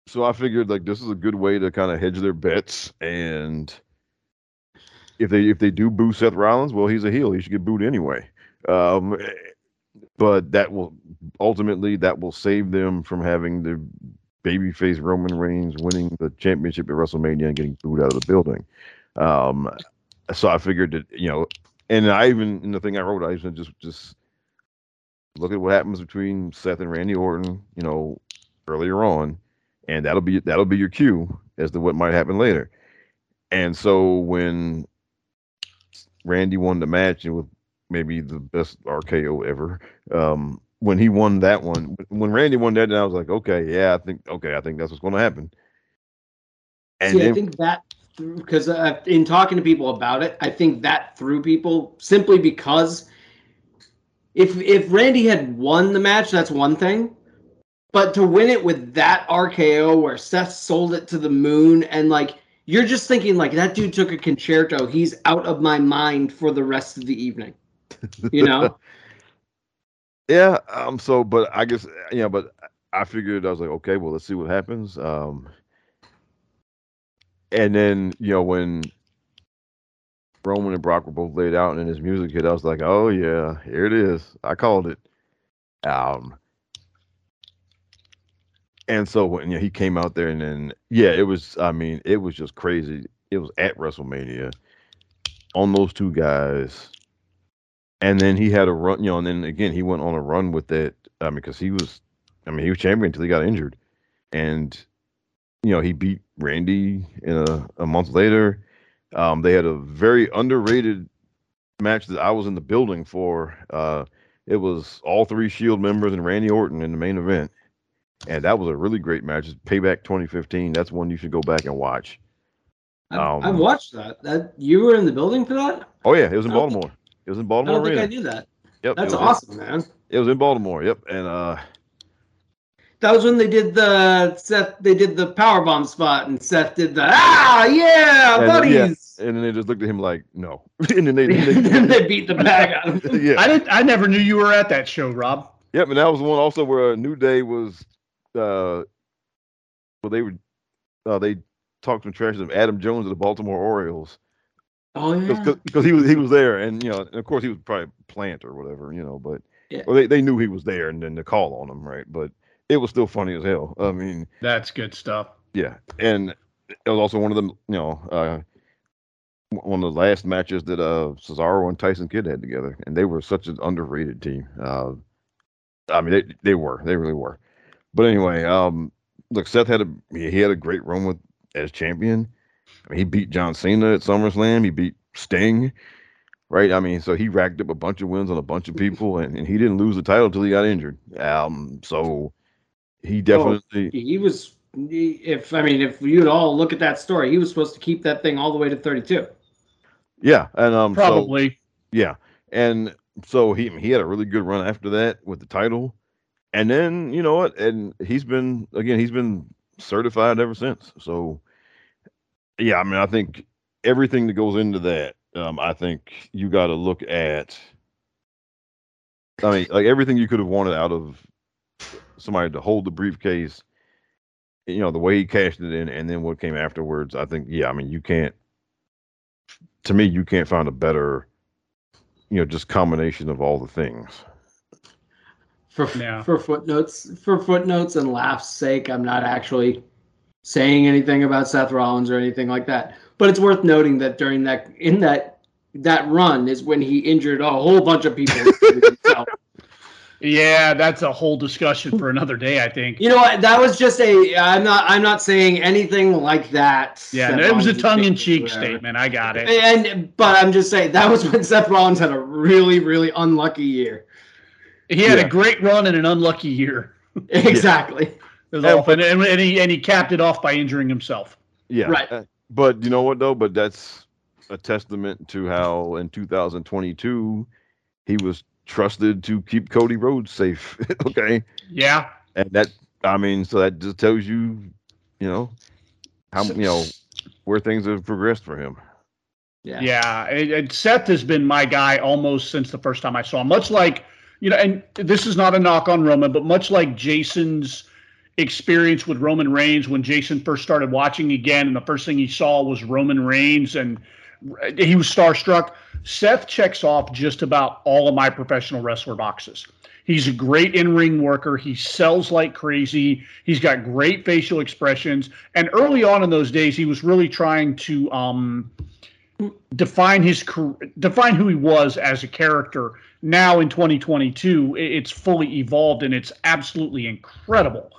So I figured like this is a good way to kind of hedge their bets, and if they if they do boo Seth Rollins, well, he's a heel. He should get booed anyway. Um, but that will ultimately that will save them from having the babyface Roman Reigns winning the championship at WrestleMania and getting booed out of the building. Um, so I figured that you know, and I even in the thing I wrote, I even just just look at what happens between Seth and Randy Orton, you know, earlier on, and that'll be that'll be your cue as to what might happen later. And so when Randy won the match and with maybe the best RKO ever. Um, when he won that one, when Randy won that, I was like, okay, yeah, I think, okay, I think that's what's going to happen. And See, then, I think that because uh, in talking to people about it, I think that threw people simply because if if Randy had won the match, that's one thing. But to win it with that RKO where Seth sold it to the moon and like you're just thinking like that dude took a concerto, he's out of my mind for the rest of the evening you know [LAUGHS] Yeah. Um. So, but I guess you know, but I figured I was like, okay, well, let's see what happens. Um. And then you know when Roman and Brock were both laid out, and his music hit, I was like, oh yeah, here it is. I called it. Um. And so when know, he came out there, and then yeah, it was. I mean, it was just crazy. It was at WrestleMania on those two guys, and then he had a run. You know, and then again he went on a run with it. I mean, because he was, I mean, he was champion until he got injured, and you know he beat Randy in a, a month later. Um, they had a very underrated match that I was in the building for. Uh, it was all three Shield members and Randy Orton in the main event, and that was a really great match. It's Payback 2015. That's one you should go back and watch. I've, um, I've watched that. That you were in the building for that? Oh yeah, it was in Baltimore. It was in Baltimore. I don't Arena. think I knew that. Yep, that's awesome, in, man. It was in Baltimore. Yep, and uh, that was when they did the Seth. They did the power bomb spot, and Seth did the ah yeah and, buddies. Yeah, and then they just looked at him like no, [LAUGHS] and then they, [LAUGHS] then they, they beat the bag out of him. yeah, I didn't. I never knew you were at that show, Rob. Yep, and that was one also where New Day was. uh Well, they were. Uh, they talked some trash of Adam Jones of the Baltimore Orioles. Oh yeah, because he was he was there, and you know, and of course he was probably plant or whatever, you know, but yeah. well, they they knew he was there, and then the call on him, right? But it was still funny as hell. I mean, that's good stuff. Yeah, and it was also one of them, you know, uh, one of the last matches that uh Cesaro and Tyson Kidd had together, and they were such an underrated team. Uh, I mean, they they were, they really were. But anyway, um, look, Seth had a he had a great run with as champion. I mean, he beat John Cena at SummerSlam. He beat Sting, right? I mean, so he racked up a bunch of wins on a bunch of people, and, and he didn't lose the title until he got injured. Um, so he definitely oh, he was. If I mean, if you'd all look at that story, he was supposed to keep that thing all the way to thirty-two. Yeah, and um, probably. So, yeah, and so he he had a really good run after that with the title, and then you know what? And he's been again, he's been certified ever since. So, yeah, I mean, I think everything that goes into that, um, I think you got to look at. I mean, like everything you could have wanted out of somebody to hold the briefcase, you know, the way he cashed it in, and then what came afterwards. I think, yeah, I mean, you can't. To me, you can't find a better, you know, just combination of all the things. For yeah. for footnotes, for footnotes and laughs' sake, I'm not actually saying anything about Seth Rollins or anything like that. But it's worth noting that during that in that that run is when he injured a whole bunch of people. [LAUGHS] Yeah, that's a whole discussion for another day. I think. You know what? That was just a. I'm not. I'm not saying anything like that. Yeah, no, it was a tongue-in-cheek statement. I got it. And but I'm just saying that was when Seth Rollins had a really, really unlucky year. He had yeah. a great run and an unlucky year. [LAUGHS] exactly. and, and, he and he capped it off by injuring himself. Yeah. Right. Uh, but you know what though? But that's a testament to how in 2022 he was trusted to keep Cody Rhodes safe. [LAUGHS] okay. Yeah. And that I mean, so that just tells you, you know, how you know where things have progressed for him. Yeah. Yeah. And, and Seth has been my guy almost since the first time I saw him. Much like, you know, and this is not a knock on Roman, but much like Jason's experience with Roman Reigns when Jason first started watching again, and the first thing he saw was Roman Reigns and he was starstruck. Seth checks off just about all of my professional wrestler boxes. He's a great in ring worker. He sells like crazy. He's got great facial expressions. And early on in those days, he was really trying to um, define his define who he was as a character. Now in 2022, it's fully evolved and it's absolutely incredible.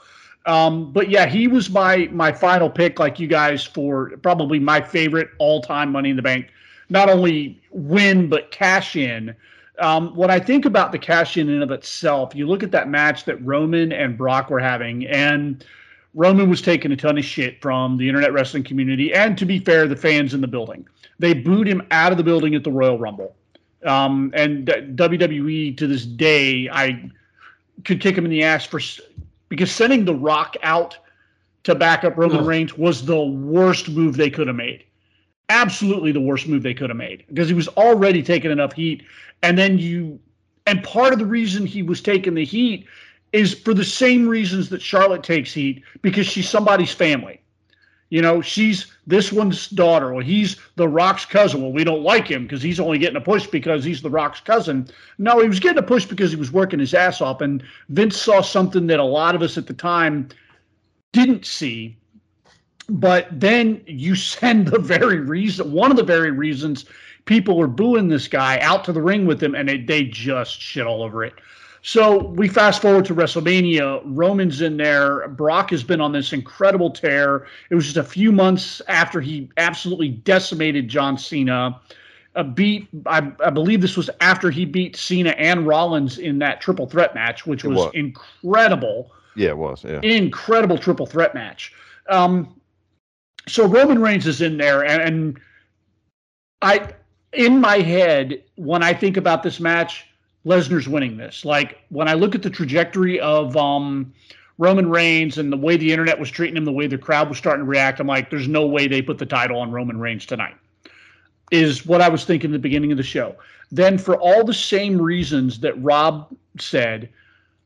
Um, but yeah, he was my my final pick, like you guys, for probably my favorite all time Money in the Bank. Not only win but cash in. Um, when I think about the cash in and of itself, you look at that match that Roman and Brock were having, and Roman was taking a ton of shit from the internet wrestling community, and to be fair, the fans in the building. They booed him out of the building at the Royal Rumble. Um, and WWE to this day, I could kick him in the ass for because sending The Rock out to back up Roman Reigns was the worst move they could have made. Absolutely the worst move they could have made because he was already taking enough heat. And then you And part of the reason he was taking the heat is for the same reasons that Charlotte takes heat because she's somebody's family. You know, she's this one's daughter. Well, he's the Rock's cousin. Well, we don't like him because he's only getting a push because he's the Rock's cousin. No, he was getting a push because he was working his ass off. And Vince saw something that a lot of us at the time didn't see. But then you send the very reason, one of the very reasons people were booing this guy out to the ring with him, and they, they just shit all over it. So we fast forward to WrestleMania. Roman's in there. Brock has been on this incredible tear. It was just a few months after he absolutely decimated John Cena. A beat, I, I believe this was after he beat Cena and Rollins in that triple threat match, which was, was. incredible. Yeah, it was. Yeah, incredible triple threat match. Um, so Roman Reigns is in there, and, and I, in my head, when I think about this match, Lesnar's winning this. Like when I look at the trajectory of um, Roman Reigns and the way the internet was treating him, the way the crowd was starting to react, I'm like, there's no way they put the title on Roman Reigns tonight. Is what I was thinking at the beginning of the show. Then, for all the same reasons that Rob said,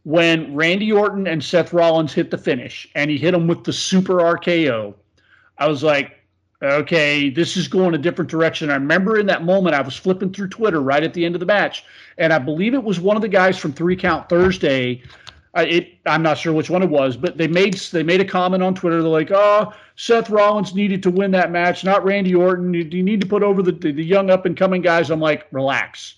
when Randy Orton and Seth Rollins hit the finish and he hit them with the super RKO, I was like, okay, this is going a different direction. I remember in that moment I was flipping through Twitter right at the end of the match, and I believe it was one of the guys from Three Count Thursday. Uh, it, I'm not sure which one it was, but they made they made a comment on Twitter. They're like, "Oh, Seth Rollins needed to win that match, not Randy Orton. You, you need to put over the the, the young up and coming guys." I'm like, "Relax,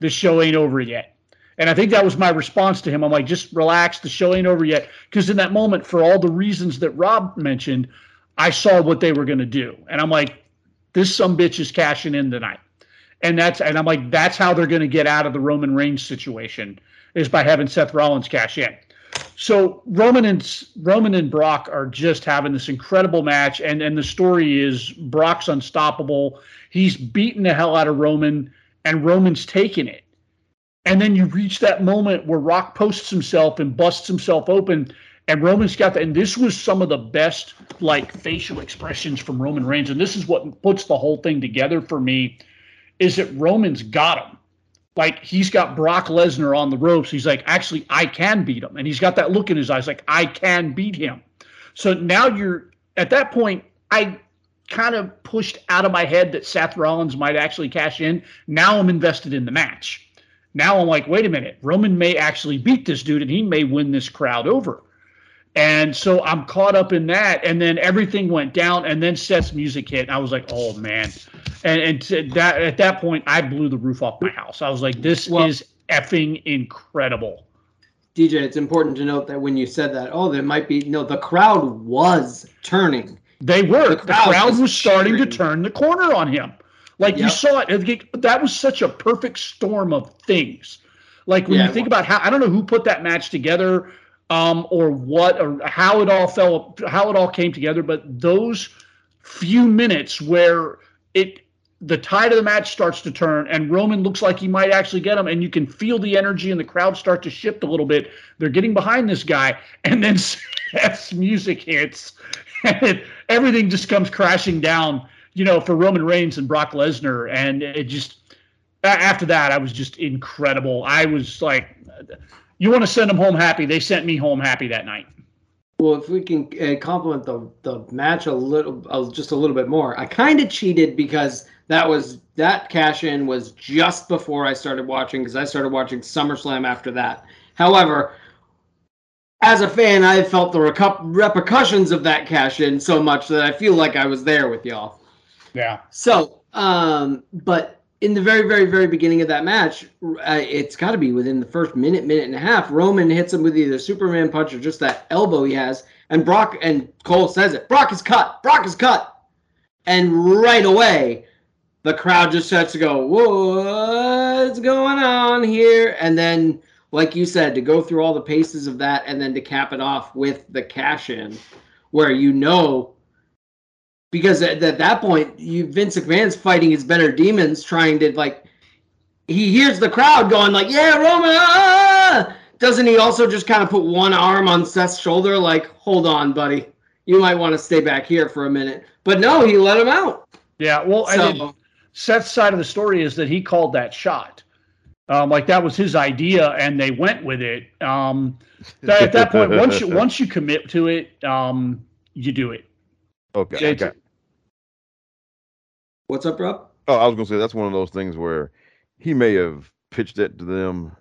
this show ain't over yet." And I think that was my response to him. I'm like, just relax. The show ain't over yet. Because in that moment, for all the reasons that Rob mentioned, I saw what they were going to do, and I'm like, this some bitch is cashing in tonight, and that's and I'm like, that's how they're going to get out of the Roman Reigns situation is by having Seth Rollins cash in. So Roman and Roman and Brock are just having this incredible match, and and the story is Brock's unstoppable. He's beating the hell out of Roman, and Roman's taking it. And then you reach that moment where Brock posts himself and busts himself open, and Roman's got that. And this was some of the best like facial expressions from Roman Reigns. And this is what puts the whole thing together for me is that Roman's got him. Like he's got Brock Lesnar on the ropes. He's like, actually, I can beat him. And he's got that look in his eyes, like, I can beat him. So now you're at that point, I kind of pushed out of my head that Seth Rollins might actually cash in. Now I'm invested in the match. Now I'm like, wait a minute, Roman may actually beat this dude and he may win this crowd over. And so I'm caught up in that. And then everything went down. And then Seth's music hit. And I was like, oh, man. And, and that at that point, I blew the roof off my house. I was like, this well, is effing incredible. DJ, it's important to note that when you said that, oh, there might be no, the crowd was turning. They were. The crowd, the crowd was, was starting to turn the corner on him. Like yep. you saw it. That was such a perfect storm of things. Like when yeah, you think about how I don't know who put that match together um, or what or how it all fell how it all came together but those few minutes where it the tide of the match starts to turn and Roman looks like he might actually get him and you can feel the energy and the crowd start to shift a little bit. They're getting behind this guy and then [LAUGHS] Seth's music hits [LAUGHS] and everything just comes crashing down you know for Roman Reigns and Brock Lesnar. And it just after that I was just incredible. I was like you want to send them home happy. They sent me home happy that night. Well, if we can uh, compliment the the match a little, uh, just a little bit more, I kind of cheated because that was that cash in was just before I started watching because I started watching SummerSlam after that. However, as a fan, I felt the recu- repercussions of that cash in so much that I feel like I was there with y'all. Yeah. So, um, but in the very, very, very beginning of that match, uh, it's got to be within the first minute, minute and a half. Roman hits him with either Superman punch or just that elbow he has, and Brock and Cole says it. Brock is cut. Brock is cut, and right away, the crowd just starts to go, "What's going on here?" And then, like you said, to go through all the paces of that, and then to cap it off with the cash in, where you know because at, at that point, you Vince McMahon's fighting his better demons, trying to like. He hears the crowd going like, "Yeah, Roman!" Ah! Doesn't he also just kind of put one arm on Seth's shoulder, like, "Hold on, buddy, you might want to stay back here for a minute." But no, he let him out. Yeah, well, so, Seth's side of the story is that he called that shot. Um, like that was his idea, and they went with it. Um, that, at that point, once you once you commit to it, um, you do it. Okay. It's- okay. What's up, Rob? Oh, I was gonna say that's one of those things where he may have pitched it to them,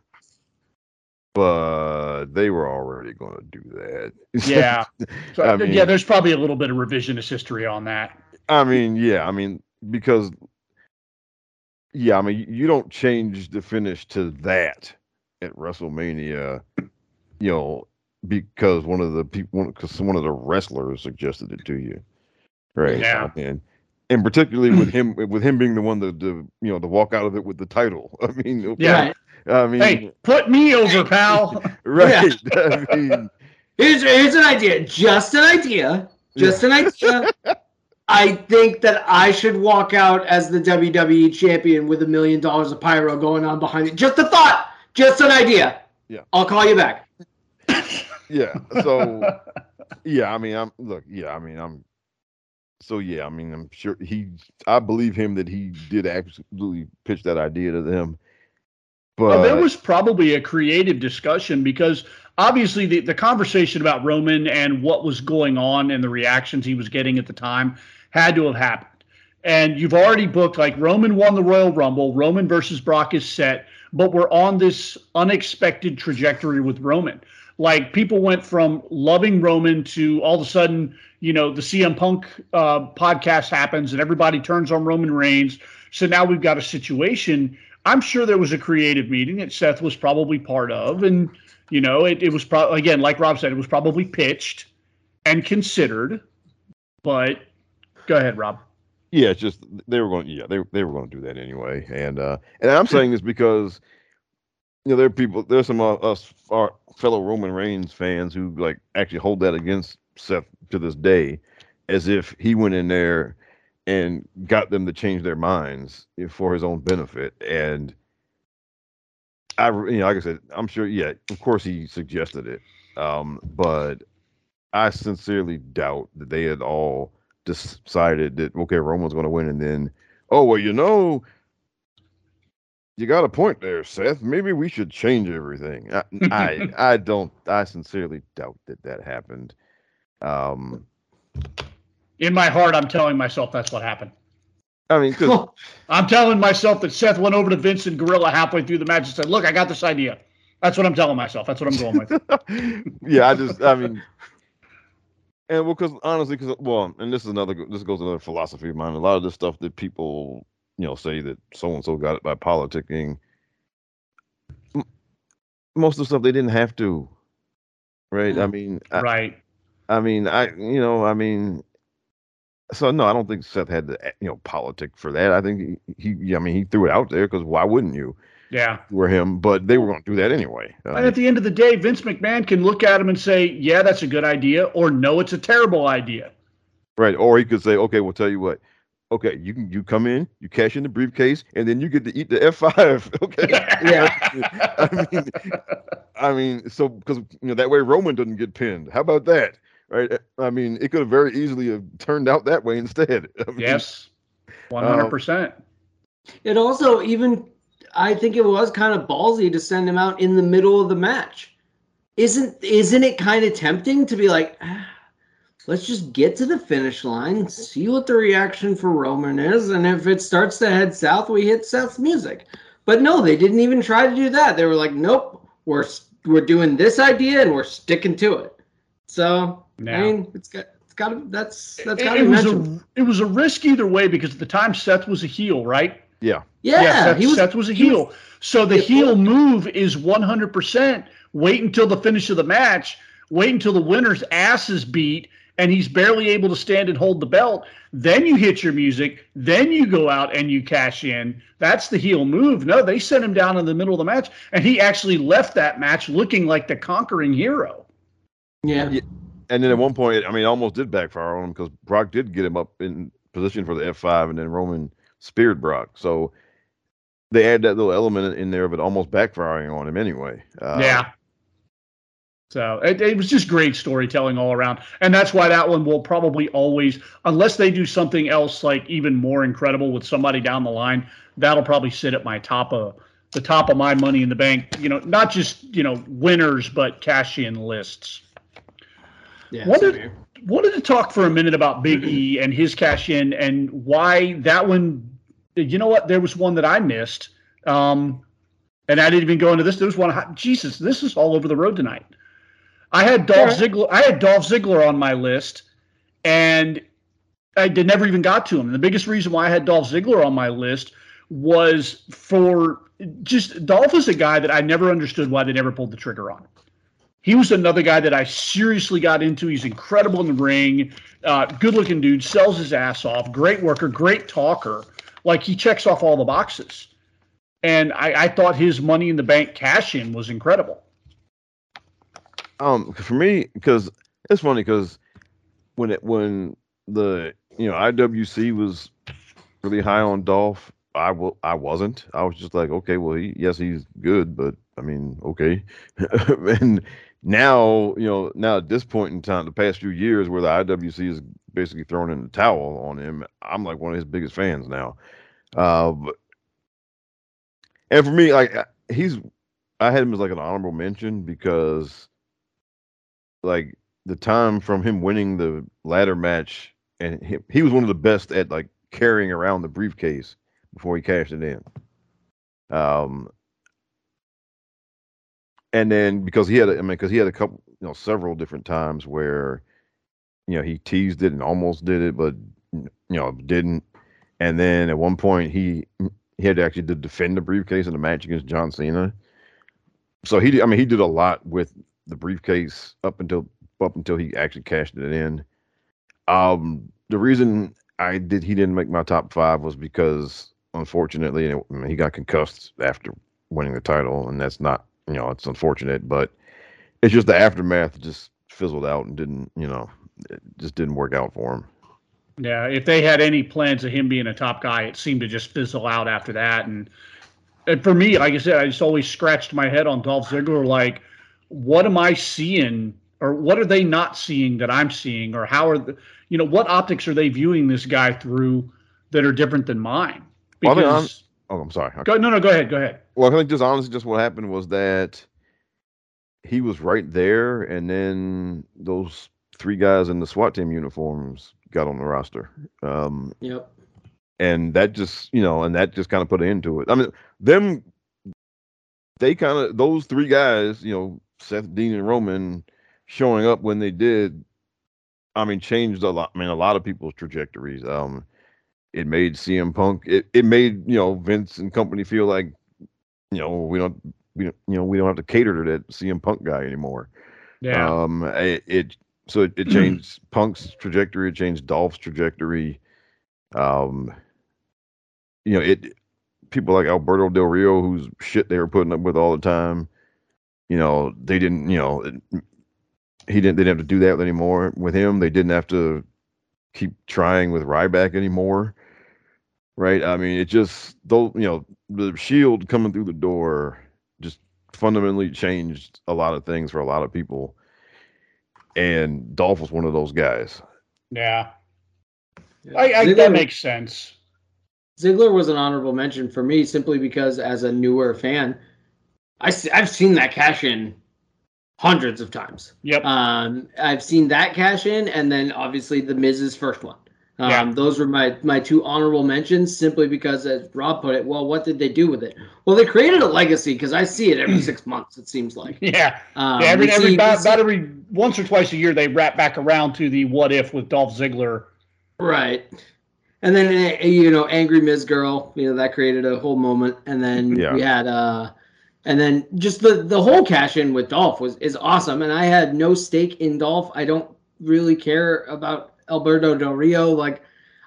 but they were already gonna do that. Yeah. [LAUGHS] So, I mean- yeah, there's probably a little bit of revisionist history on that. I mean, yeah, I mean, because yeah, I mean, you don't change the finish to that at WrestleMania, you know, because one of the people, because one of the wrestlers suggested it to you, right? Yeah. and and particularly with hmm. him, with him being the one to, to you know to walk out of it with the title. [LAUGHS] I mean, okay, Yeah. I mean, Hey, put me over, pal. [LAUGHS] right? [LAUGHS] I mean, Here's here's an idea. Just an idea. Just an idea. I think that I should walk out as the WWE champion with a million dollars of pyro going on behind it. Just a thought. Just an idea. Yeah. I'll call you back. yeah. So yeah, I mean, I'm look, yeah, I mean, I'm so yeah, I mean, I'm sure he I believe him that he did absolutely pitch that idea to them. But Well, there was probably a creative discussion because obviously the, the conversation about Roman and what was going on and the reactions he was getting at the time had to have happened. And you've already booked like Roman won the Royal Rumble, Roman versus Brock is set, but we're on this unexpected trajectory with Roman. Like people went from loving Roman to all of a sudden, you know, the CM Punk uh, podcast happens and everybody turns on Roman Reigns. So now we've got a situation I'm sure there was a creative meeting that Seth was probably part of, and you know, it, it was probably again, like Rob said, it was probably pitched and considered. But go ahead, Rob. yeah, it's just they were going yeah, they they were going to do that anyway. And uh and I'm saying this because you know, there are people there's some uh, us our fellow Roman Reigns fans who like actually hold that against Seth to this day as if he went in there and got them to change their minds for his own benefit. And I, you know, like I said, I'm sure, yeah, of course he suggested it. Um, but I sincerely doubt that they had all decided that, okay, Roman's going to win. And then, oh, well, you know, you got a point there, Seth. Maybe we should change everything. I, [LAUGHS] I, I don't, I sincerely doubt that that happened. Um, In my heart, I'm telling myself that's what happened. I mean, [LAUGHS] I'm telling myself that Seth went over to Vincent Gorilla halfway through the match and said, "Look, I got this idea." That's what I'm telling myself. That's what I'm going with. [LAUGHS] yeah, I just, I mean, and well, because honestly, because well, and this is another, this goes another philosophy of mine. A lot of the stuff that people, you know, say that so and so got it by politicking. Most of the stuff they didn't have to, right? I mm. mean, I, right. I mean, I, you know, I mean, so no, I don't think Seth had the, you know, politic for that. I think he, he I mean, he threw it out there because why wouldn't you? Yeah. Were him, but they were going to do that anyway. And at the end of the day, Vince McMahon can look at him and say, "Yeah, that's a good idea," or "No, it's a terrible idea." Right. Or he could say, okay, we'll tell you what. Okay, you can you come in, you cash in the briefcase, and then you get to eat the F five. [LAUGHS] Okay. Yeah. I mean, I mean, so because you know that way Roman doesn't get pinned. How about that? Right. I mean, it could have very easily have turned out that way instead. [LAUGHS] I mean, yes, one hundred percent. It also even I think it was kind of ballsy to send him out in the middle of the match. Isn't isn't it kind of tempting to be like, ah, let's just get to the finish line, see what the reaction for Roman is, and if it starts to head south, we hit Seth's music. But no, they didn't even try to do that. They were like, nope, we're we're doing this idea and we're sticking to it. So Yeah. I mean, it's got it's got to that's that's It, got to it be was a it was a risk either way because at the time Seth was a heel, right? Yeah. yeah, Seth, he was Seth was a he was- heel. so the Yeah, heel well- move is one hundred percent. Wait until the finish of the match. Wait until the winner's ass is beat and he's barely able to stand and hold the belt. Then you hit your music. Then you go out and you cash in. That's the heel move. No, they sent him down in the middle of the match, and he actually left that match looking like the conquering hero. yeah. Yeah. And then at one point, I mean, it almost did backfire on him because Brock did get him up in position for the F five, and then Roman speared Brock. So they add that little element in there of it almost backfiring on him anyway. Uh, yeah. So it, it was just great storytelling all around. And that's why that one will probably always, unless they do something else like even more incredible with somebody down the line, that'll probably sit at my top of the top of my Money in the Bank. You know, not just you know winners, but cash in lists. Yeah. Wanted, wanted to talk for a minute about Big E [CLEARS THROAT] and his cash in and why that one. You know what? There was one that I missed, um, and I didn't even go into this. There was one. Jesus, this is all over the road tonight. I had Dolph Ziggler. I had Dolph Ziggler on my list, and I did, never even got to him. And the biggest reason why I had Dolph Ziggler on my list was for just Dolph is a guy that I never understood why they never pulled the trigger on. He was another guy that I seriously got into. He's incredible in the ring, uh, good looking dude, sells his ass off, great worker, great talker. Like he checks off all the boxes. And I, I thought his money in the bank cash in was incredible. Um, for me, because it's funny because when it when the you know IWC was really high on Dolph, I will I wasn't. I was just like, okay, well, he yes, he's good, but I mean, okay. [LAUGHS] and now, you know, now at this point in time, the past few years, where the IWC is basically throwing in the towel on him, I'm like one of his biggest fans now. Uh, but, and for me, like he's, I had him as like an honorable mention because, like, the time from him winning the ladder match, and he, he was one of the best at like carrying around the briefcase before he cashed it in. Um, and then because he had, I mean, because he had a couple, you know, several different times where, you know, he teased it and almost did it, but you know, didn't. And then at one point he he had to actually to defend the briefcase in the match against John Cena. So he, I mean, he did a lot with the briefcase up until up until he actually cashed it in. Um, the reason I did he didn't make my top five was because unfortunately I mean, he got concussed after winning the title, and that's not you know, it's unfortunate, but it's just the aftermath just fizzled out and didn't, you know, it just didn't work out for him. Yeah, if they had any plans of him being a top guy, it seemed to just fizzle out after that. And, and for me, like I said, I just always scratched my head on Dolph Ziggler, like, what am I seeing, or what are they not seeing that I'm seeing, or how are the, you know, what optics are they viewing this guy through that are different than mine? Because Oh, I'm sorry. Go, no, no, go ahead. Go ahead. Well, I think just honestly, just what happened was that he was right there, and then those three guys in the SWAT team uniforms got on the roster. Um, yep. And that just, you know, and that just kind of put an end to it. I mean, them, they kind of, those three guys, you know, Seth, Dean, and Roman showing up when they did, I mean, changed a lot. I mean, a lot of people's trajectories. Um, it made CM Punk it, it made you know Vince and company feel like you know we don't we don't, you know we don't have to cater to that CM Punk guy anymore. Yeah. Um. It, it so it, it [CLEARS THROAT] changed Punk's trajectory. It changed Dolph's trajectory. Um. You know it. People like Alberto Del Rio, whose shit they were putting up with all the time. You know they didn't. You know he didn't. They didn't have to do that anymore with him. They didn't have to keep trying with Ryback anymore right? I mean, it just though you know the Shield coming through the door just fundamentally changed a lot of things for a lot of people, and Dolph was one of those guys. Yeah, yeah. I, I that makes sense. Ziggler was an honorable mention for me simply because as a newer fan, I I've seen that cash in hundreds of times. Yep. Um, I've seen that cash in, and then obviously the Miz's first one. Um, yeah. Those were my my two honorable mentions, simply because, as Rob put it, well, what did they do with it? Well, they created a legacy because I see it every [CLEARS THROAT] six months. It seems like. Yeah. Um, yeah every every see, about, about, every once or twice a year they wrap back around to the what if with Dolph Ziggler. Right. And then eh, you know, angry Miz girl, you know that created a whole moment, and then yeah. we had uh, and then just the the whole cash in with Dolph was is awesome, and I had no stake in Dolph. I don't really care about Alberto Del Rio. Like,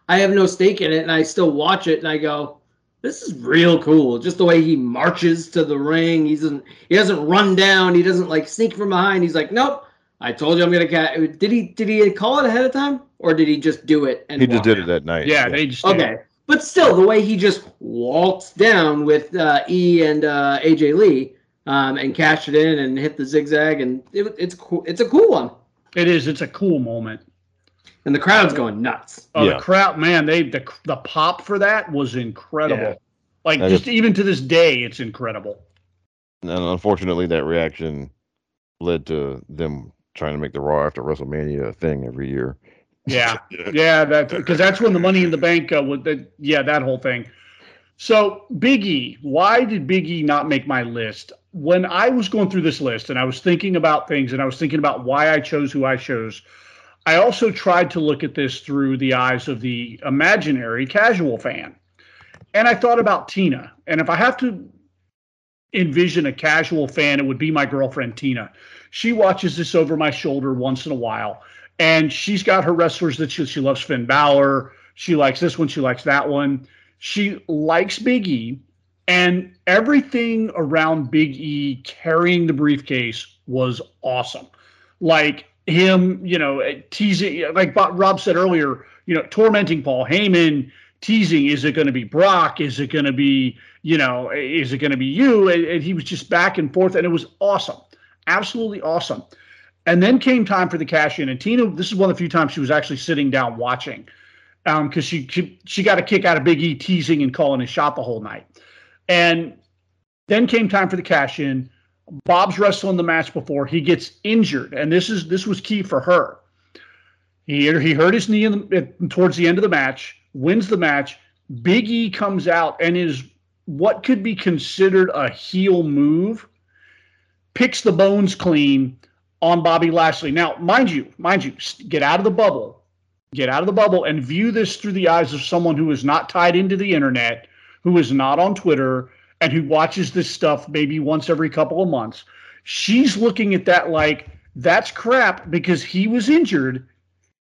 I have no stake in it, and I still watch it, and I go, "This is real cool." Just the way he marches to the ring. He doesn't. He doesn't run down. He doesn't like sneak from behind. He's like, "Nope." I told you I'm gonna catch. Did he? Did he call it ahead of time, or did he just do it? And he just did it that night. Yeah, they just okay. But still, the way he just waltzed down with uh, E and uh, AJ Lee um, and cashed it in and hit the zigzag, and it, it's cool. It's a cool one. It is. It's a cool moment and the crowd's going nuts. Oh, yeah. the crowd, man! They the the pop for that was incredible. Yeah. Like I just just- even to this day, it's incredible. And unfortunately, that reaction led to them trying to make the Raw after WrestleMania a thing every year. [LAUGHS] Yeah, yeah, that because that's when the Money in the Bank uh, would that yeah that whole thing. So Big E, why did Big E not make my list? When I was going through this list and I was thinking about things and I was thinking about why I chose who I chose, I also tried to look at this through the eyes of the imaginary casual fan. And I thought about Tina. And if I have to envision a casual fan, it would be my girlfriend Tina. She watches this over my shoulder once in a while and she's got her wrestlers that she, she loves Finn Balor. She likes this one. She likes that one. She likes Big E, and everything around Big E carrying the briefcase was awesome. Like him, you know, teasing, like Rob said earlier, you know, tormenting Paul Heyman, teasing, is it going to be Brock? Is it going to be, you know, is it going to be you? And, and he was just back and forth, and it was awesome. Absolutely awesome. And then came time for the cash in. And Tina, this is one of the few times she was actually sitting down watching um, because she, she she got a kick out of Big E teasing and calling his shot the whole night. And then came time for the cash in. Bob's wrestling the match before he gets injured, and this is this was key for her. He he hurt his knee the, towards the end of the match, wins the match. Big E comes out and is what could be considered a heel move. Picks the bones clean on Bobby Lashley. Now, mind you, mind you, get out of the bubble, get out of the bubble, and view this through the eyes of someone who is not tied into the internet, who is not on Twitter, and who watches this stuff maybe once every couple of months. She's looking at that like that's crap because he was injured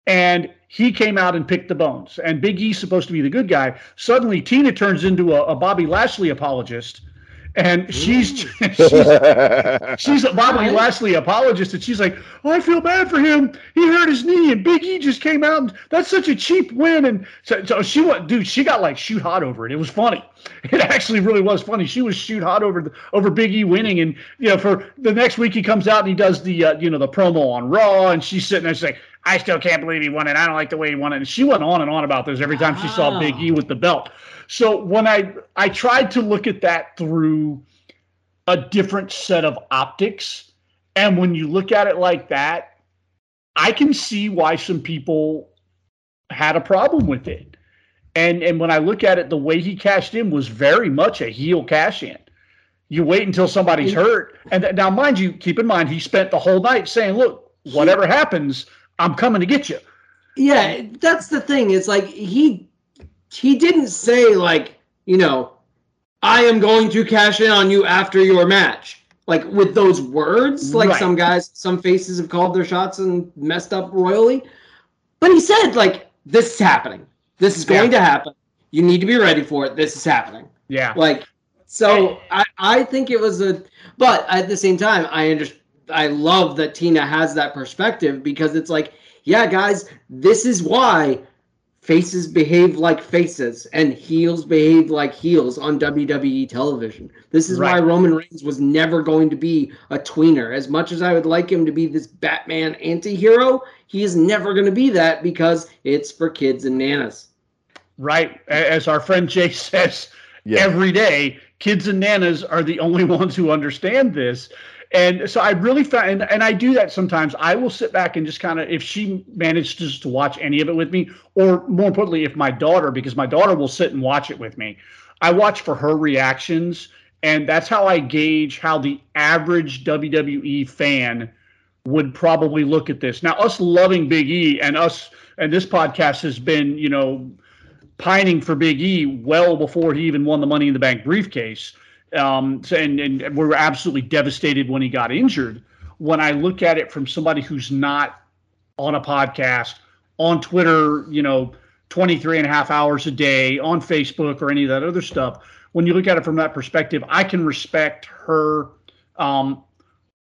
and he came out and picked the bones. And Big E's supposed to be the good guy. Suddenly, Tina turns into a, a Bobby Lashley apologist. And she's, [LAUGHS] she's [LAUGHS] she's a Bobby Right. Lashley apologist, and she's like, "Oh, I feel bad for him. He hurt his knee, and Big E just came out. And that's such a cheap win." And so, so she went, dude. She got like shoot hot over it. It was funny. [LAUGHS] It actually really was funny. She was shoot hot over the, over Big E winning, and you know, for the next week he comes out and he does the uh, you know the promo on Raw, and she's sitting there she's like, "I still can't believe he won it. I don't like the way he won it." And she went on and on about this every time she saw. Big E with the belt. So when I I tried to look at that through a different set of optics. And when you look at it like that, I can see why some people had a problem with it. And and when I look at it, the way he cashed in was very much a heel cash in. You wait until somebody's hurt, and th- now, mind you, keep in mind he spent the whole night saying, "Look, whatever happens, I'm coming to get you." Yeah, that's the thing. It's like he he didn't say like, you know, I am going to cash in on you after your match. Like with those words, like Right. some guys, some faces have called their shots and messed up royally. But he said like this is happening. This is going to happen. You need to be ready for it. This is happening. Yeah, Like so I, I think it was a but at the same time I under I love that Tina has that perspective because it's like, yeah, guys, this is why faces behave like faces and heels behave like heels on WWE television. This is why Roman Reigns was never going to be a tweener. As much as I would like him to be this Batman anti-hero, he is never going to be that because it's for kids and nanas. right. As our friend Jay says, yeah. every day. Kids and nanas are the only [LAUGHS] ones who understand this. And so I really found, and, and I do that sometimes. I will sit back and just kind of, if she manages to watch any of it with me, or more importantly, if my daughter, because my daughter will sit and watch it with me, I watch for her reactions. And that's how I gauge how the average WWE fan would probably look at this. Now, us loving Big E and us, and this podcast has been, you know, pining for Big E well before he even won the Money in the Bank briefcase. Um, so- and, and we were absolutely devastated when he got injured. When I look at it from somebody who's not on a podcast, on Twitter, you know, 23 and a half hours a day, on Facebook or any of that other stuff, when you look at it from that perspective, I can respect her, um,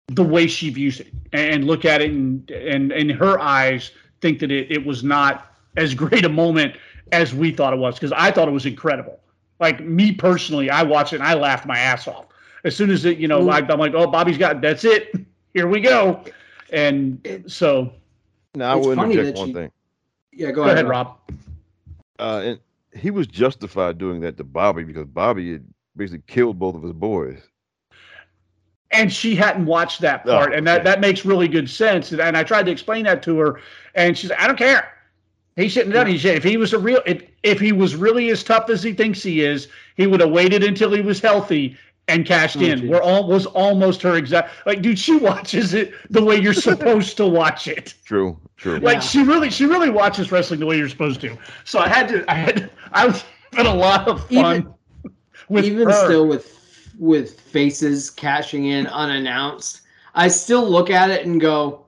the way she views it and look at it and, and in her eyes, think that it, it was not as [LAUGHS] great a moment as we thought it was because I thought it was incredible. Like me personally, I watched it and I laughed my ass off. As soon as it, you know, Mm. I, I'm like, oh, Bobby's got that's it. [LAUGHS] Here we go. And so Now I wouldn't interject that one she- thing. Yeah, go, go ahead, Rob. Uh, and he was justified doing that to Bobby because Bobby had basically killed both of his boys. And she hadn't watched that oh, part, oh, and that, that makes really good sense. And, and I tried to explain that to her, and she's like, "I don't care. He shouldn't have done. He should. If he was a real, if, if he was really as tough as he thinks he is, he would have waited until he was healthy and cashed oh, in. Geez. We're all was almost her exact. Like, dude, she watches it the way you're supposed to watch it. True, true. Like yeah. she really, she really watches wrestling the way you're supposed to. So I had to, I had, I was having a lot of fun. Even, with even her. still with with faces cashing in unannounced, I still look at it and go,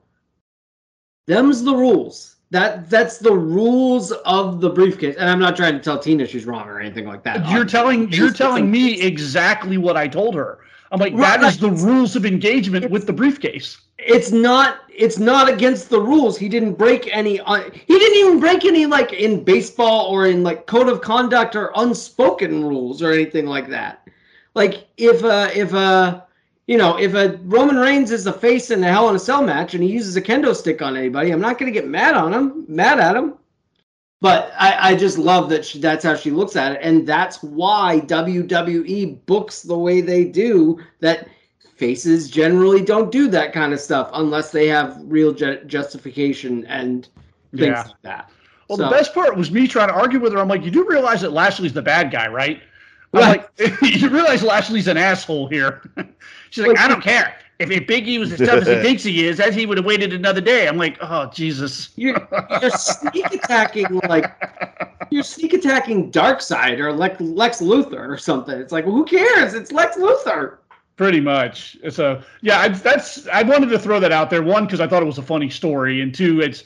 "Them's the rules." That that's the rules of the briefcase, and I'm not trying to tell Tina she's wrong or anything like that. You're telling you're telling me exactly what I told her. I'm like, right, that is the rules of engagement with the briefcase. It's not. It's not against the rules. He didn't break any. Uh, he didn't even break any like in baseball or in like code of conduct or unspoken rules or anything like that. Like if uh if uh you know, if a Roman Reigns is the face in a Hell in a Cell match and he uses a kendo stick on anybody, I'm not going to get mad on him, mad at him. But I, I just love that she, that's how she looks at it, and that's why WWE books the way they do. That faces generally don't do that kind of stuff unless they have real ju- justification and things yeah. like that. Well, so, the best part was me trying to argue with her. I'm like, you do realize that Lashley's the bad guy, right? Right. like, [LAUGHS] you realize Lashley's an asshole here. [LAUGHS] She's like, I don't care. If, if Biggie was as tough as he [LAUGHS] thinks he is, as he would have waited another day. I'm like, oh Jesus. You're, you're sneak attacking like you're sneak attacking Darkseid or Lex, Lex Luthor or something. It's like, well, who cares? It's Lex Luthor. Pretty much. So yeah, I, that's I wanted to throw that out there. One, because I thought it was a funny story, and two, it's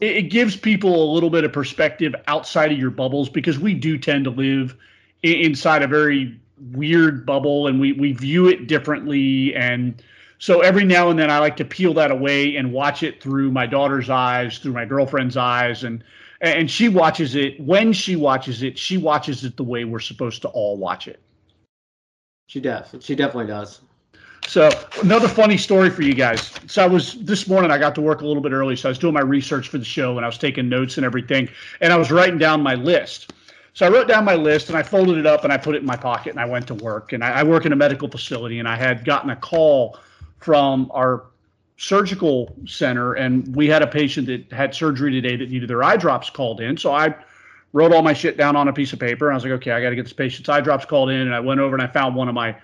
it, it gives people a little bit of perspective outside of your bubbles because we do tend to live inside a very weird bubble and we, we view it differently. And so every now and then I like to peel that away and watch it through my daughter's eyes, through my girlfriend's eyes. And, and she watches it when she watches it, she watches it the way we're supposed to all watch it. She does. She definitely does. So another funny story for you guys. So I was this morning. I got to work a little bit early, so I was doing my research for the show, and I was taking notes and everything, and I was writing down my list. So I wrote down my list and I folded it up and I put it in my pocket and I went to work. And I, I work in a medical facility and I had gotten a call from our surgical center and we had a patient that had surgery today that needed their eye drops called in. So I wrote all my shit down on a piece of paper. And I was like, okay, I got to get this patient's eye drops called in. And I went over and I found one of my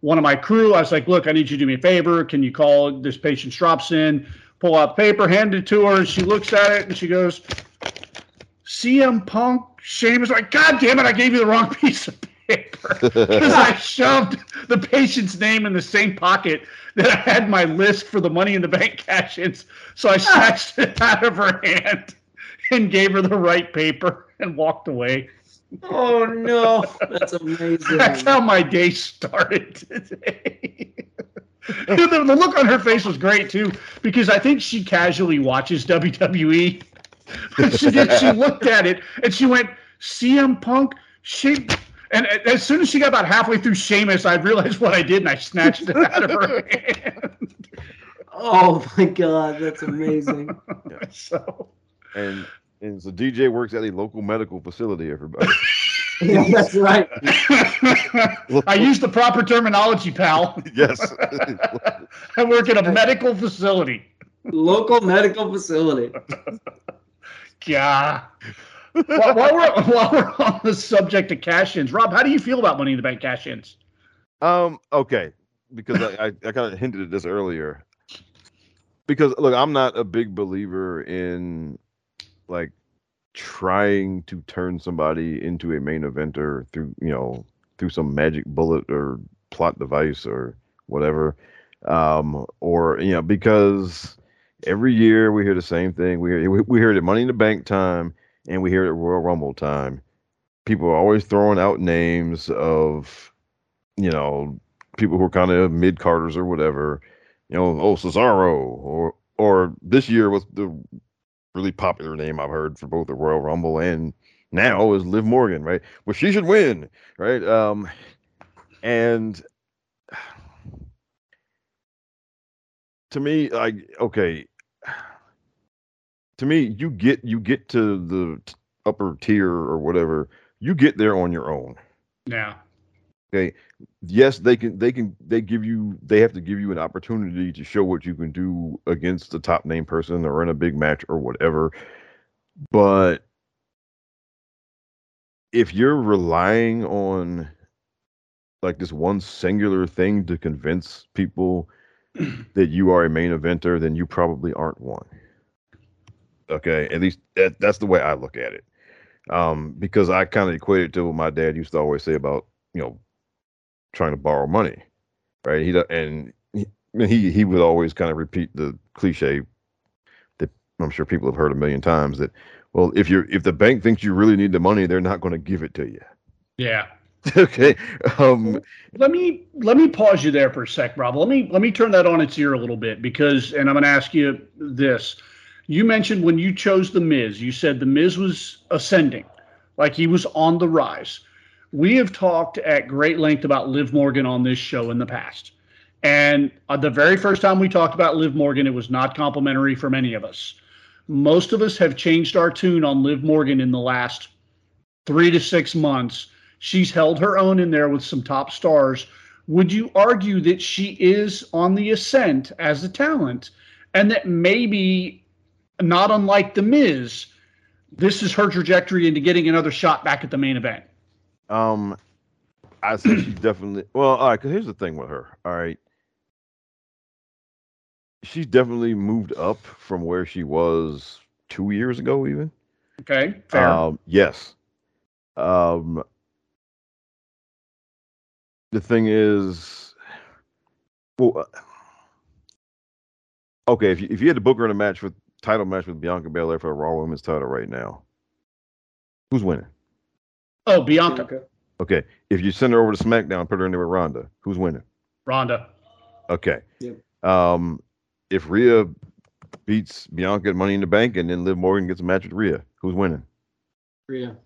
one of my crew. I was like, look, I need you to do me a favor. Can you call this patient's drops in? Pull out paper, hand it to her. And she looks at it and she goes, CM Punk Sheamus like, God damn it, I gave you the wrong [LAUGHS] piece of paper. [LAUGHS] Because I shoved the patient's name in the same pocket that I had my list for the money in the bank cash ins. So I ah. snatched it out of her hand and gave her the right paper and walked away. Oh no, that's [LAUGHS] amazing. That's how my day started today. the, the look on her face was great too, because I think she casually watches WWE she did. She looked at it and she went, "CM Punk." She and as soon as she got about halfway through Sheamus, I realized what I did and I snatched it out of her [LAUGHS] hand. Oh my god, that's amazing. Yeah. [LAUGHS] So and and so DJ works at a local medical facility. Everybody. [LAUGHS] yeah, that's right. I use the proper terminology, pal. Yes. I work at a medical facility. Local medical facility. Yeah. while, while, we're, [LAUGHS] while we're on the subject of cash ins, Rob, how do you feel about Money in the Bank cash ins? Um, okay, because I, I, I kind of hinted at this earlier. Because look, I'm not a big believer in like trying to turn somebody into a main eventer through you know through some magic bullet or plot device or whatever um or you know because every year we hear the same thing. We hear we, hear it at Money in the Bank time, and we hear it at Royal Rumble time. People are always throwing out names of, you know, people who are kind of mid carders or whatever. You know, oh Cesaro, or or this year was the really popular name I've heard for both the Royal Rumble and now is Liv Morgan, right? Well, she should win, right? Um, and [SIGHS] to me, like, okay, to me, you get you get to the upper tier or whatever, you get there on your own. Yeah. Okay. Yes, they can. They can. They give you. They have to give you an opportunity to show what you can do against the top name person or in a big match or whatever. But if you're relying on like this one singular thing to convince people [CLEARS THROAT] that you are a main eventer, then you probably aren't one. Okay, at least that, that's the way I look at it. Um, because I kind of equate it to what my dad used to always say about you know trying to borrow money, right? He and he he, he would always kind of repeat the cliche that I'm sure people have heard a million times that well, if you're if the bank thinks you really need the money, they're not going to give it to you. Yeah. [LAUGHS] okay. Um, let me let me pause you there for a sec, Rob. Let me let me turn that on its ear a little bit because, and I'm going to ask you this. You mentioned when you chose the Miz, you said the Miz was ascending, like he was on the rise. We have talked at great length about Liv Morgan on this show in the past. And uh, the very first time we talked about Liv Morgan, it was not complimentary for many of us. Most of us have changed our tune on Liv Morgan in the last three to six months She's held her own in there with some top stars. Would you argue that she is on the ascent as a talent and that maybe, not unlike The Miz, this is her trajectory into getting another shot back at the main event? Um, I think she's definitely well. All right, because here's the thing with her. All right, she's definitely moved up from where she was two years ago, even. Okay, fair. Um, yes. Um, the thing is, well, uh, okay, if you, if you had to book her in a match with title match with Bianca Belair for a Raw Women's title right now, who's winning? Oh, Bianca. Bianca. Okay, if you send her over to SmackDown, put her in there with Ronda, who's winning? Ronda. Okay. Yep. Um, if Rhea beats Bianca at Money in the Bank, and then Liv Morgan gets a match with Rhea, who's winning? Rhea.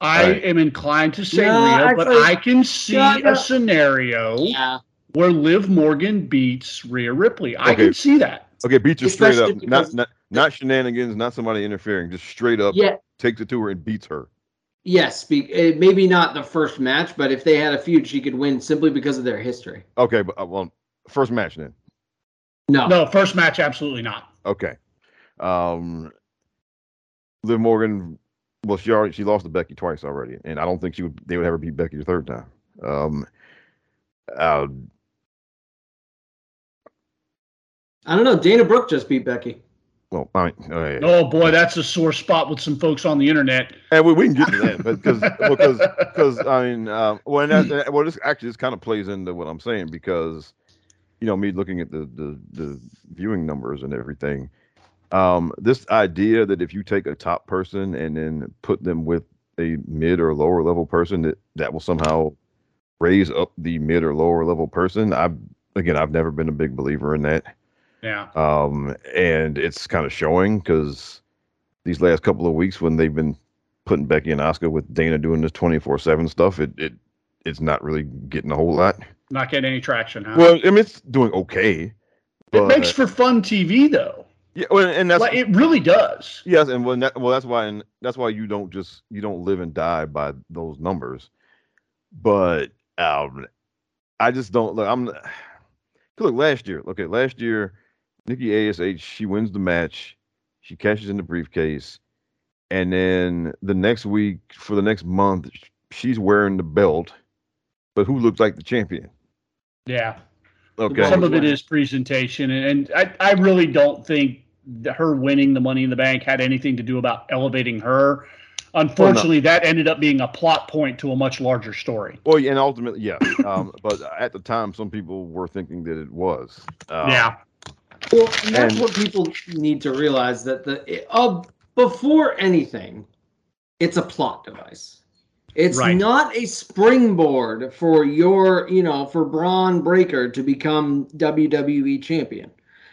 I right. am inclined to say no, Rhea, actually, but I can see a scenario yeah. where Liv Morgan beats Rhea Ripley. I okay. can see that. Okay, beats her straight up. Not, not not shenanigans, not somebody interfering, just straight up yeah. takes it to her and beats her. Yes, be, eh, maybe not the first match, but if they had a feud, she could win simply because of their history. Okay, but uh, well, first match then. No, no, first match, absolutely not. Okay, um, Liv Morgan well, she already she lost to Becky twice already, and I don't think she would they would ever beat Becky the third time. Um, uh, I don't know. Dana Brooke just beat Becky. Well, I mean, uh, oh boy, that's a sore spot with some folks on the internet. And we, we can get to that, but because because because I mean, uh, well, that, well, this actually this kind of plays into what I'm saying because you know me looking at the the the viewing numbers and everything um, this idea that if you take a top person and then put them with a mid or lower level person that that will somehow raise up the mid or lower level person i again i've never been a big believer in that yeah um and it's kind of showing because these last couple of weeks when they've been putting becky and Asuka with dana doing this 24-7 stuff it it it's not really getting a whole lot not getting any traction huh? well i mean it's doing okay it makes for fun tv though yeah, well, and that's like, it really does. Yes, and well, that, well, that's why, and that's why you don't just you don't live and die by those numbers. But um, I just don't look. I'm [SIGHS] look last year. Okay, last year, Nikki Ash she wins the match, she cashes in the briefcase, and then the next week for the next month, she's wearing the belt, but who looks like the champion? Yeah. Okay. Some of it is presentation, and I, I really don't think her winning the Money in the Bank had anything to do about elevating her. Unfortunately, well, no. that ended up being a plot point to a much larger story. Well, and ultimately, yeah. um, but at the time, some people were thinking that it was. Um, yeah. Well, and that's and, what people need to realize that the uh, before anything, it's a plot device. It's right. not a springboard for your, you know, for Bron Breakker to become WWE champion.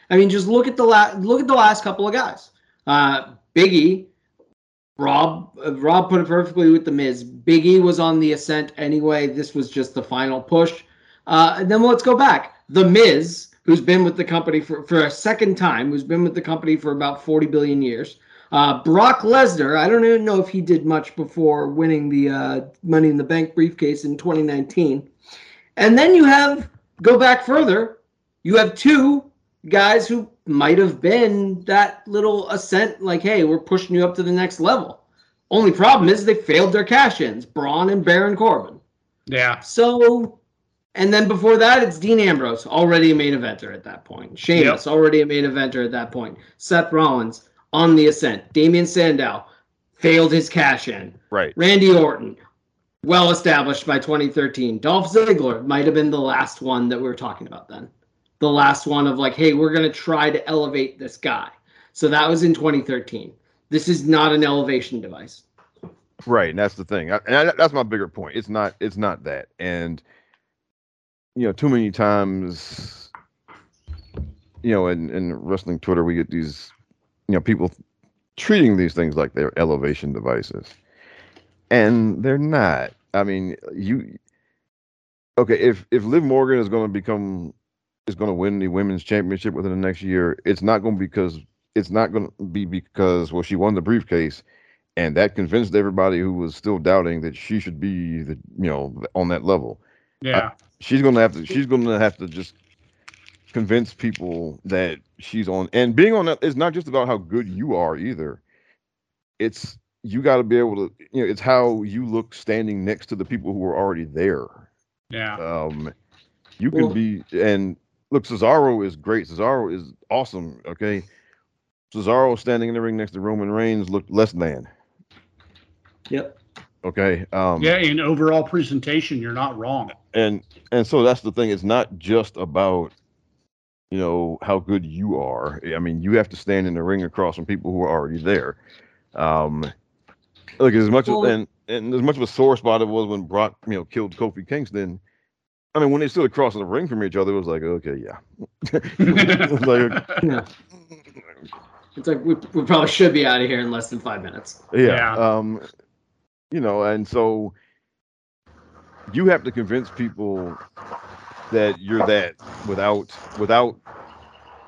I mean, just look at the last look at the last couple of guys. Uh, Biggie, Rob, uh, Rob put it perfectly with the Miz. Biggie was on the ascent anyway. This was just the final push. Uh, and then let's go back. The Miz, who's been with the company for, for a second time, who's been with the company for about 40 billion years, Uh, Brock Lesnar, I don't even know if he did much before winning the uh, Money in the Bank briefcase in 2019. And then you have, go back further, you have two guys who might have been that little ascent, like, hey, we're pushing you up to the next level. Only problem is they failed their cash ins, Braun and Baron Corbin. Yeah. So, and then before that, it's Dean Ambrose, already a main eventer at that point. Sheamus, yep. already a main eventer at that point. Seth Rollins on the ascent. Damien Sandow failed his cash in. Right. Randy Orton, well established by 2013. Dolph Ziggler might have been the last one that we were talking about then. The last one of like, hey, we're going to try to elevate this guy. So that was in 2013. This is not an elevation device. Right, and that's the thing. I, and I, that's my bigger point. It's not. It's not that. And you know, too many times, you know, in, in wrestling Twitter, we get these, you know, people treating these things like they're elevation devices, and they're not. I mean, you okay? If if Liv Morgan is going to become is going to win the women's championship within the next year, it's not going to be because it's not going to be because well she won the briefcase and that convinced everybody who was still doubting that she should be the you know on that level. Yeah, I, she's gonna have to. She's gonna have to just convince people that she's on. And being on that is not just about how good you are either. It's you got to be able to. You know, it's how you look standing next to the people who are already there. Yeah. Um, you can well, be and look. Cesaro is great. Cesaro is awesome. Okay. Cesaro standing in the ring next to Roman Reigns looked less than. Yep. Okay. Um, yeah, in overall presentation, you're not wrong. And and so that's the thing. It's not just about you know how good you are. I mean, you have to stand in the ring across from people who are already there. Um, look, as much well, as and, and as much of a sore spot it was when Brock you know killed Kofi Kingston. I mean, when they stood across the ring from each other, it was like, okay, yeah. [LAUGHS] like, yeah. It's like we, we probably should be out of here in less than five minutes. Yeah. yeah. Um, you know, and so you have to convince people that you're that without without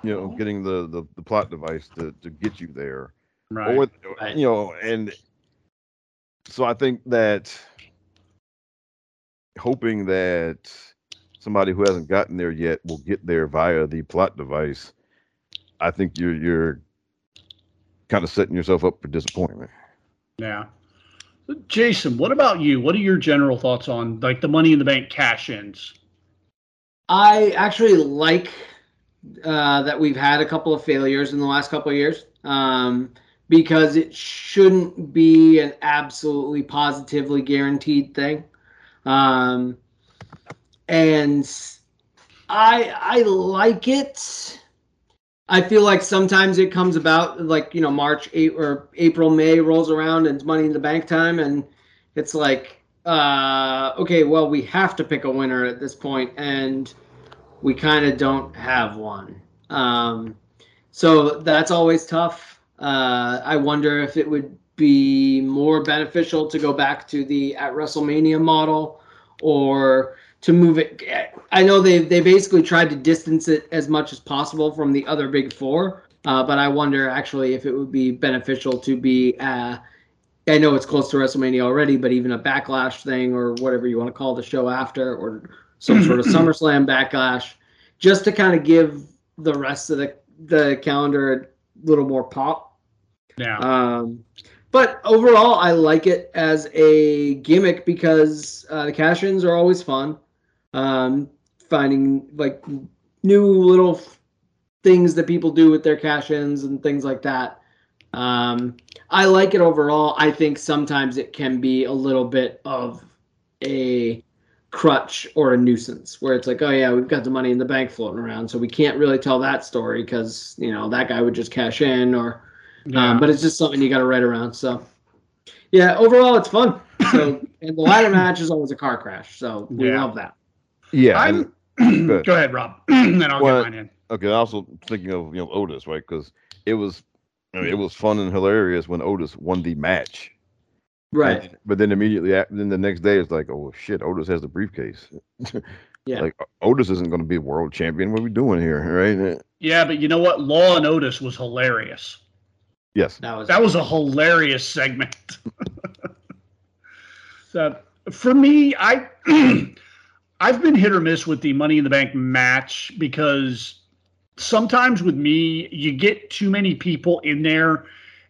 you know mm-hmm. getting the the, the plot device to to get you there. Right. Or you know, and so I think that hoping that somebody who hasn't gotten there yet will get there via the plot device. I think you're you're kind of setting yourself up for disappointment. Yeah. Jason, what about you? What are your general thoughts on like the money in the bank cash ins? I actually like uh, that we've had a couple of failures in the last couple of years um, because it shouldn't be an absolutely positively guaranteed thing. Um, and I I like it I feel like sometimes it comes about like you know March eight or April May rolls around and it's Money in the Bank time and it's like uh, okay well we have to pick a winner at this point and we kind of don't have one. Um, so that's always tough. Uh, I wonder if it would be more beneficial to go back to the at WrestleMania model or to move it. I know they they basically tried to distance it as much as possible from the other big four, uh, but I wonder actually if it would be beneficial to be. Uh, I know it's close to WrestleMania already, but even a backlash thing or whatever you want to call the show after, or some sort of [CLEARS THROAT] SummerSlam backlash, just to kind of give the rest of the the calendar a little more pop. Yeah. Um, but overall, I like it as a gimmick because uh, the cash-ins are always fun um, finding like new little things that people do with their cash ins and things like that. Um, I like it overall. I think sometimes it can be a little bit of a crutch or a nuisance where it's like, oh yeah, we've got the money in the bank floating around, so we can't really tell that story because you know that guy would just cash in or. Um, yeah. Um, but it's just something you got to write around. So, yeah, overall it's fun. So, [LAUGHS] and the ladder match is always a car crash, so we yeah. love that. Yeah. I'm, [CLEARS THROAT] go, go ahead, Rob. [CLEARS THROAT] then I'll well, get mine in. Okay. Also thinking of you know Otis, right? Because it was I mean, it was fun and hilarious when Otis won the match. Right. And, but then immediately, after, then the next day, it's like, oh shit, Otis has the briefcase. [LAUGHS] yeah. Like Otis isn't going to be a world champion. What are we doing here, right? Yeah, but you know what? Law and Otis was hilarious. Yes. That was That was a hilarious segment. [LAUGHS] so for me, I [CLEARS THROAT] I've been hit or miss with the Money in the Bank match because sometimes with me, you get too many people in there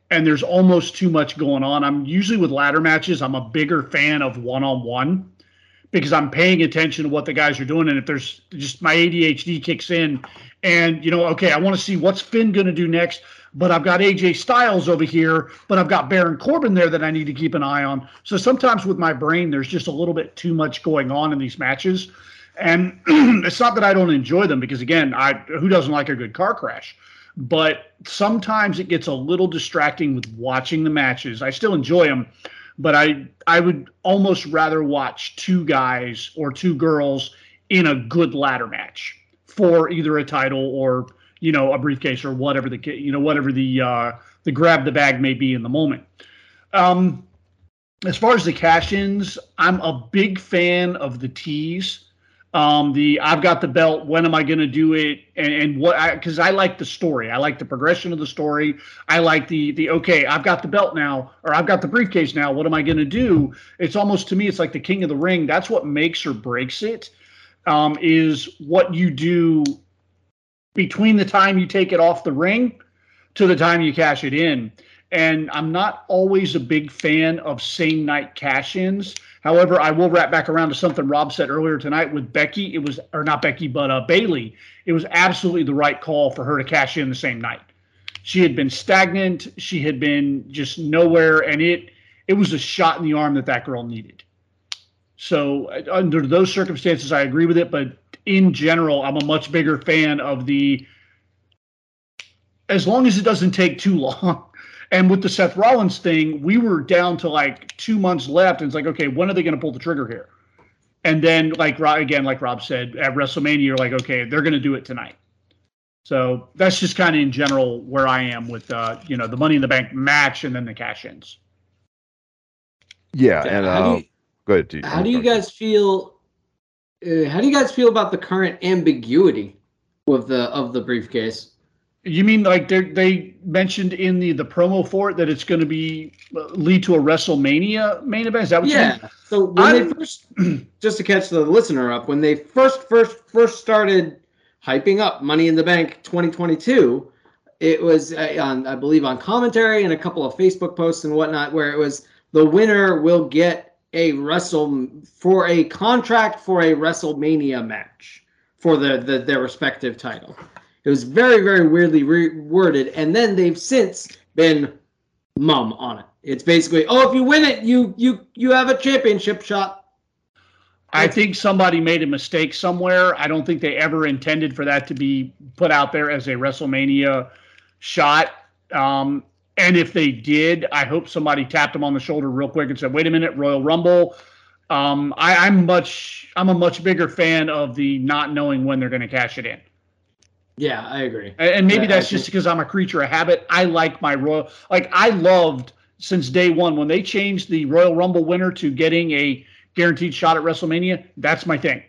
and there's almost too much going on. I'm usually with ladder matches, I'm a bigger fan of one on one because I'm paying attention to what the guys are doing. And if there's just my ADHD kicks in and, you know, okay, I want to see what's Finn going to do next but I've got AJ Styles over here, but I've got Baron Corbin there that I need to keep an eye on. So sometimes with my brain, there's just a little bit too much going on in these matches. And [CLEARS THROAT] it's not that I don't enjoy them because again, I who doesn't like a good car crash? But sometimes it gets a little distracting with watching the matches. I still enjoy them, but I I would almost rather watch two guys or two girls in a good ladder match for either a title or you know a briefcase or whatever the you know whatever the uh, the grab the bag may be in the moment. Um, as far as the cash-ins, I'm a big fan of the teas. Um, the I've got the belt. When am I going to do it? And, and what? I Because I, I, like the story. I like the progression of the story. I like the the okay. I've got the belt now, or I've got the briefcase now. What am I going to do? It's almost to me, it's like the King of the Ring. That's what makes or breaks it. Um, is what you do between the time you take it off the ring to the time you cash it in. And I'm not always a big fan of same night cash ins. However, I will wrap back around to something Rob said earlier tonight with Becky. It was, or not Becky, but uh, Bayley. It was absolutely the right call for her to cash in the same night. She had been stagnant. She had been just nowhere, and it it was a shot in the arm that that girl needed. So uh, under those circumstances, I agree with it. But in general, I'm a much bigger fan of the as long as it doesn't take too long. [LAUGHS] And with the Seth Rollins thing, we were down to like two months left, and it's like, okay, when are they going to pull the trigger here? And then, like again, like Rob said, at WrestleMania, you're like, okay, they're going to do it tonight. So that's just kind of in general where I am with, uh, you know, the Money in the Bank match and then the cash-ins. Yeah, and uh, go ahead. T. How do you guys feel uh, how do you guys feel about the current ambiguity of the of the briefcase? You mean like they they mentioned in the the promo for it that it's going to be uh, lead to a WrestleMania main event? Is that what yeah. So when I'm, they first, [CLEARS THROAT] just to catch the listener up, when they first first first started hyping up Money in the Bank 2022, it was uh, on I believe on commentary and a couple of Facebook posts and whatnot, where it was the winner will get a wrestle for a contract for a WrestleMania match for the, the their respective title. It was very very weirdly worded, and then they've since been mum on it. It's basically, oh, if you win it, you you you have a championship shot. I think somebody made a mistake somewhere. I don't think they ever intended for that to be put out there as a WrestleMania shot. Um, and if they did, I hope somebody tapped them on the shoulder real quick and said, "Wait a minute, Royal Rumble." Um, I, am much, I'm a much bigger fan of the not knowing when they're going to cash it in. Yeah, I agree. And, maybe yeah, that's just because I'm a creature of habit. I like my Royal, like I loved since day one when they changed the Royal Rumble winner to getting a guaranteed shot at WrestleMania. That's my thing.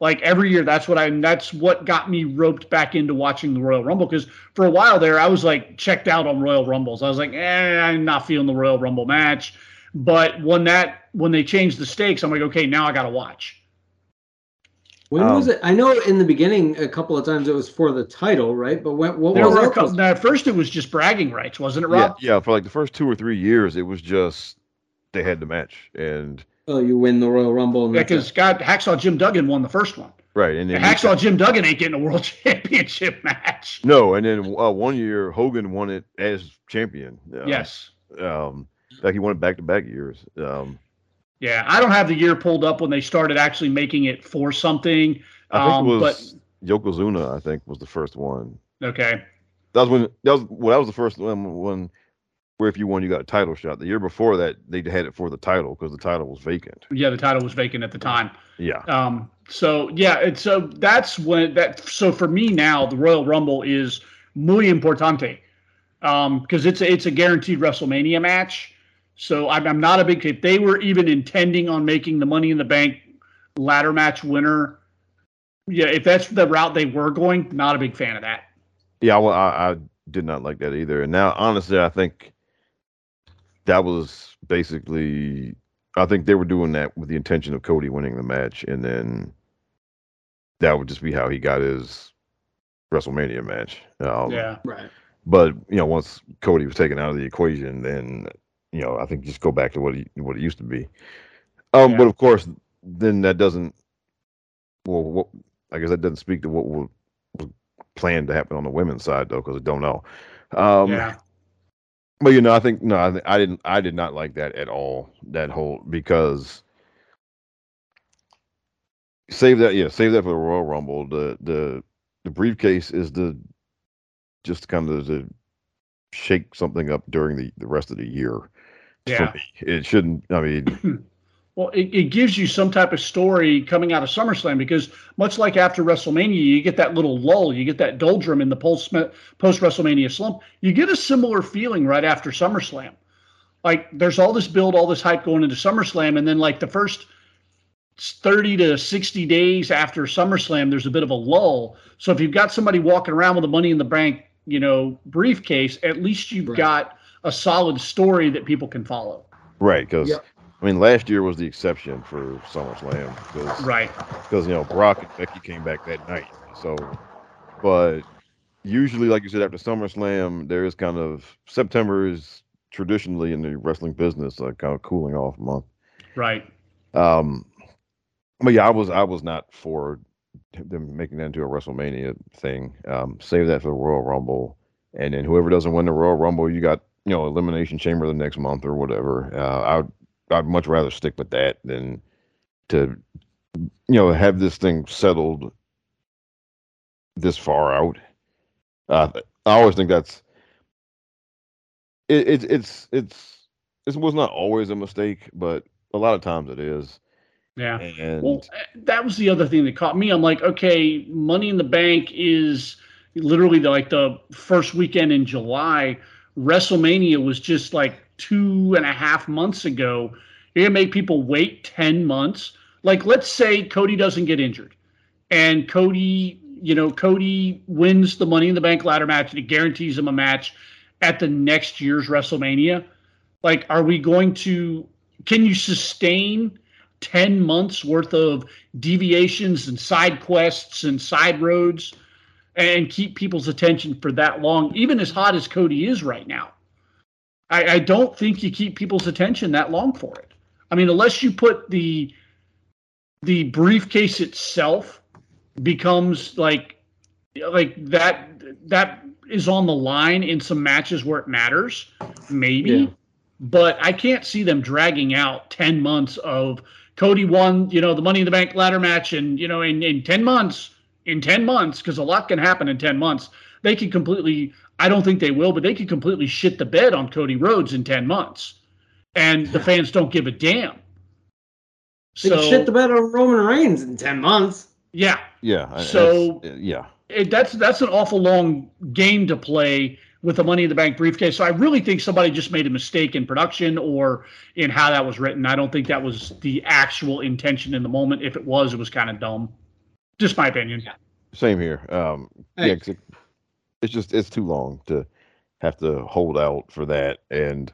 Like every year, that's what I that's what got me roped back into watching the Royal Rumble because for a while there, I was like checked out on Royal Rumbles. I was like, eh, I'm not feeling the Royal Rumble match. But when that when they changed the stakes, I'm like, okay, now I got to watch. When um, was it? I know in the beginning a couple of times it was for the title, right? But when, what was it? Couple, at first, it was just bragging rights, wasn't it, Rob? Yeah, yeah, for like the first two or three years, it was just they had the match, and Oh, you win the Royal Rumble. Yeah, because God, Hacksaw Jim Duggan won the first one. Right, and then Hacksaw Jim Duggan ain't getting a world [LAUGHS] championship match. No, and then uh, one year Hogan won it as champion. Uh, yes. Um, like he won it back to back years. Um, yeah, I don't have the year pulled up when they started actually making it for something. I think um, it was but, Yokozuna. I think was the first one. Okay. That was when that was well. That was the first one when where if you won, you got a title shot. The year before that, they had it for the title because the title was vacant. Yeah, the title was vacant at the time. Yeah. Um. So yeah, and so that's when that. So for me now, the Royal Rumble is muy importante, um, because it's a, it's a guaranteed WrestleMania match. So I'm, I'm not a big. If they were even intending on making the Money in the Bank ladder match winner, yeah, if that's the route they were going, not a big fan of that. Yeah, well, I, I did not like that either. And now, honestly, I think that was basically. I think they were doing that with the intention of Cody winning the match, and then that would just be how he got his WrestleMania match. Um, yeah, right. But you know, once Cody was taken out of the equation, then you know, I think just go back to what he what it used to be. Um, yeah. but of course, then that doesn't. Well, what, I guess that doesn't speak to what was planned to happen on the women's side, though, because I don't know. Um, yeah. But you know, I think no, I, I didn't. I did not like that at all. That whole because save that. Yeah, save that for the Royal Rumble. The the the briefcase is the just kind of to shake something up during the, the rest of the year. Yeah. It shouldn't, I mean, [CLEARS THROAT] well, it, it gives you some type of story coming out of SummerSlam because much like after WrestleMania, you get that little lull, you get that doldrum in the post post WrestleMania slump. You get a similar feeling right after SummerSlam. Like there's all this build, all this hype going into SummerSlam, and then like the first 30 to 60 days after SummerSlam, there's a bit of a lull. So if you've got somebody walking around with a money in the bank you know briefcase, at least you've right. got a solid story that people can follow. Right, because yep. I mean, last year was the exception for SummerSlam. Cause, right. Because you know Brock and Becky came back that night. So, but usually, like you said, after SummerSlam, there is kind of September is traditionally in the wrestling business a kind of cooling off month. Right. Um, but yeah, I was I was not for them making that into a WrestleMania thing. Um, save that for the Royal Rumble, and then whoever doesn't win the Royal Rumble, you got you know Elimination Chamber the next month or whatever. Uh, I'd I'd much rather stick with that than to you know have this thing settled this far out. Uh, I always think that's it, it, it's it's it was not always a mistake, but a lot of times it is. Yeah. And well, that was the other thing that caught me. I'm like, okay, Money in the Bank is literally the, like the first weekend in July. WrestleMania was just like two and a half months ago. You're gonna make people wait 10 months. Like, let's say Cody doesn't get injured and Cody, you know, Cody wins the Money in the Bank ladder match and it guarantees him a match at the next year's WrestleMania. Like, are we going to, can you sustain 10 months worth of deviations and side quests and side roads and keep people's attention for that long, even as hot as Cody is right now. I, I don't think you keep people's attention that long for it. I mean, unless you put the the briefcase itself becomes like like that that is on the line in some matches where it matters, maybe. Yeah. But I can't see them dragging out 10 months of Cody won, you know, the Money in the Bank ladder match, and you know, in in ten months, in ten months, because a lot can happen in ten months. They can completely. I don't think they will, but they could completely shit the bed on Cody Rhodes in ten months, and the fans don't give a damn. They so, shit the bed on Roman Reigns in ten months. Yeah. Yeah. So yeah, it, that's that's an awful long game to play with the Money in the Bank briefcase. So I really think somebody just made a mistake in production or in how that was written. I don't think that was the actual intention in the moment. If it was, it was kind of dumb. Just my opinion. Same here. Um, hey. Yeah, it, it's just it's too long to have to hold out for that. And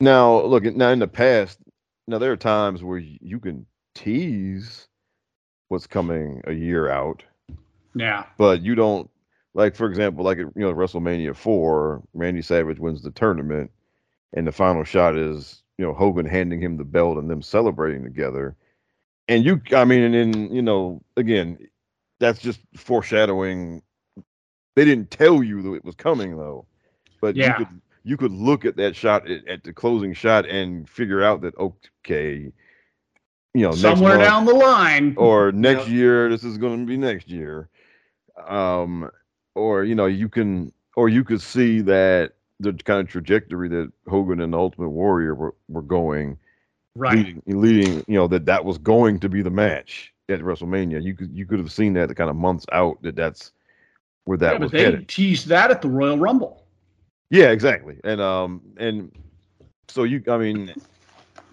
now, look, now in the past, now there are times where you can tease what's coming a year out. Yeah. But you don't like for example, like you know WrestleMania four, Randy Savage wins the tournament, and the final shot is you know Hogan handing him the belt and them celebrating together. And you, I mean, and then you know, again, that's just foreshadowing. They didn't tell you that it was coming though, but yeah. you could you could look at that shot at, at the closing shot and figure out that okay, you know, somewhere month, down the line or next yep. year, this is going to be next year. Um, or you know you can or you could see that the kind of trajectory that Hogan and the Ultimate Warrior were, were going, right, leading, leading, you know that that was going to be the match at WrestleMania. You could you could have seen that the kind of months out that that's where that yeah, was but they headed. teased that at the Royal Rumble. Yeah, exactly, and um and so you I mean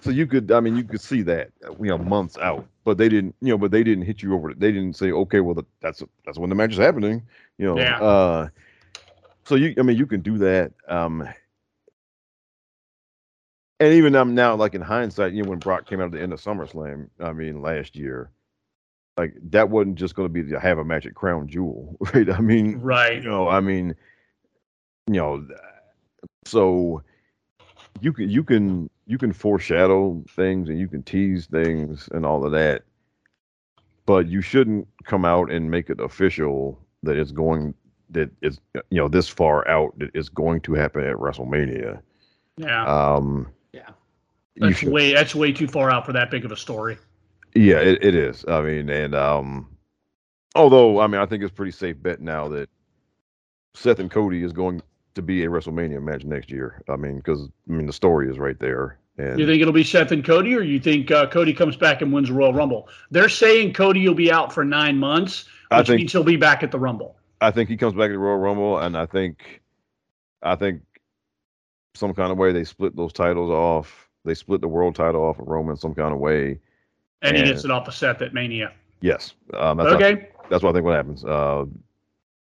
so you could I mean you could see that you know months out, but they didn't you know but they didn't hit you over. They didn't say okay well the, that's that's when the match is happening. You know, yeah. uh, so you, I mean, you can do that. Um, and even um, now, like in hindsight, you know, when Brock came out at the end of SummerSlam, I mean, last year, like that wasn't just going to be to have a magic Crown Jewel, [LAUGHS] right? I mean, right? You know, I mean, you know, so you can you can you can foreshadow things and you can tease things and all of that, but you shouldn't come out and make it official that it's going that it's you know this far out that it's going to happen at WrestleMania. Yeah. Um, yeah. That's way that's way too far out for that big of a story. Yeah, it, it is. I mean, and um, although I mean, I think it's pretty safe bet now that Seth and Cody is going to be a WrestleMania match next year. I mean, because I mean the story is right there. And you think it'll be Seth and Cody, or you think uh, Cody comes back and wins the Royal Rumble? They're saying Cody will be out for nine months, which think, means he'll be back at the Rumble. I think he comes back at the Royal Rumble, and I think, I think, some kind of way they split those titles off. They split the world title off of Roman some kind of way, and, and he gets it off of Seth at Mania. Yes. Um, that's okay. What, that's what I think. What happens? Uh,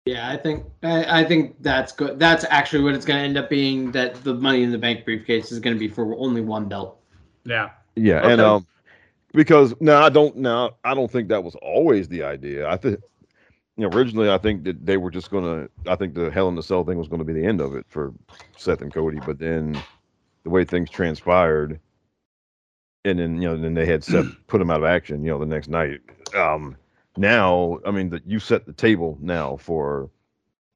yeah, I think I, I, think that's good. That's actually what it's going to end up being. That the Money in the Bank briefcase is going to be for only one belt. Yeah. Yeah, okay. and um, because now I don't now I don't think that was always the idea. I think you know originally I think that they were just gonna I think the Hell in the Cell thing was going to be the end of it for Seth and Cody, but then the way things transpired, and then you know then they had Seth [CLEARS THROAT] put him out of action. You know the next night. Um, now, I mean, that you set the table now for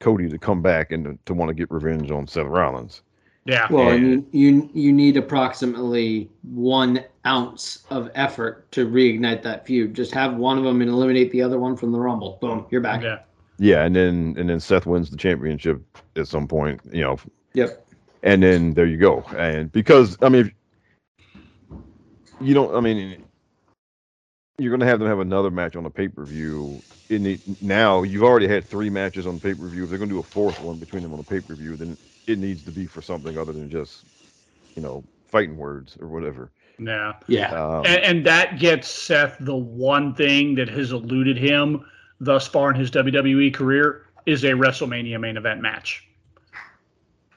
Cody to come back and to, to want to get revenge on Seth Rollins. Yeah. Well, and, you, you you need approximately one ounce of effort to reignite that feud. Just have one of them and eliminate the other one from the Rumble. Boom, you're back. Yeah. Yeah, and then and then Seth wins the championship at some point. You know. Yep. And then there you go. And because I mean, you don't. I mean, you're going to have them have another match on a pay per view. In the, now, you've already had three matches on pay per view. If they're going to do a fourth one between them on a pay per view, then it needs to be for something other than just, you know, fighting words or whatever. Yeah. Yeah. Um, and, and that gets Seth the one thing that has eluded him thus far in his WWE career is a WrestleMania main event match.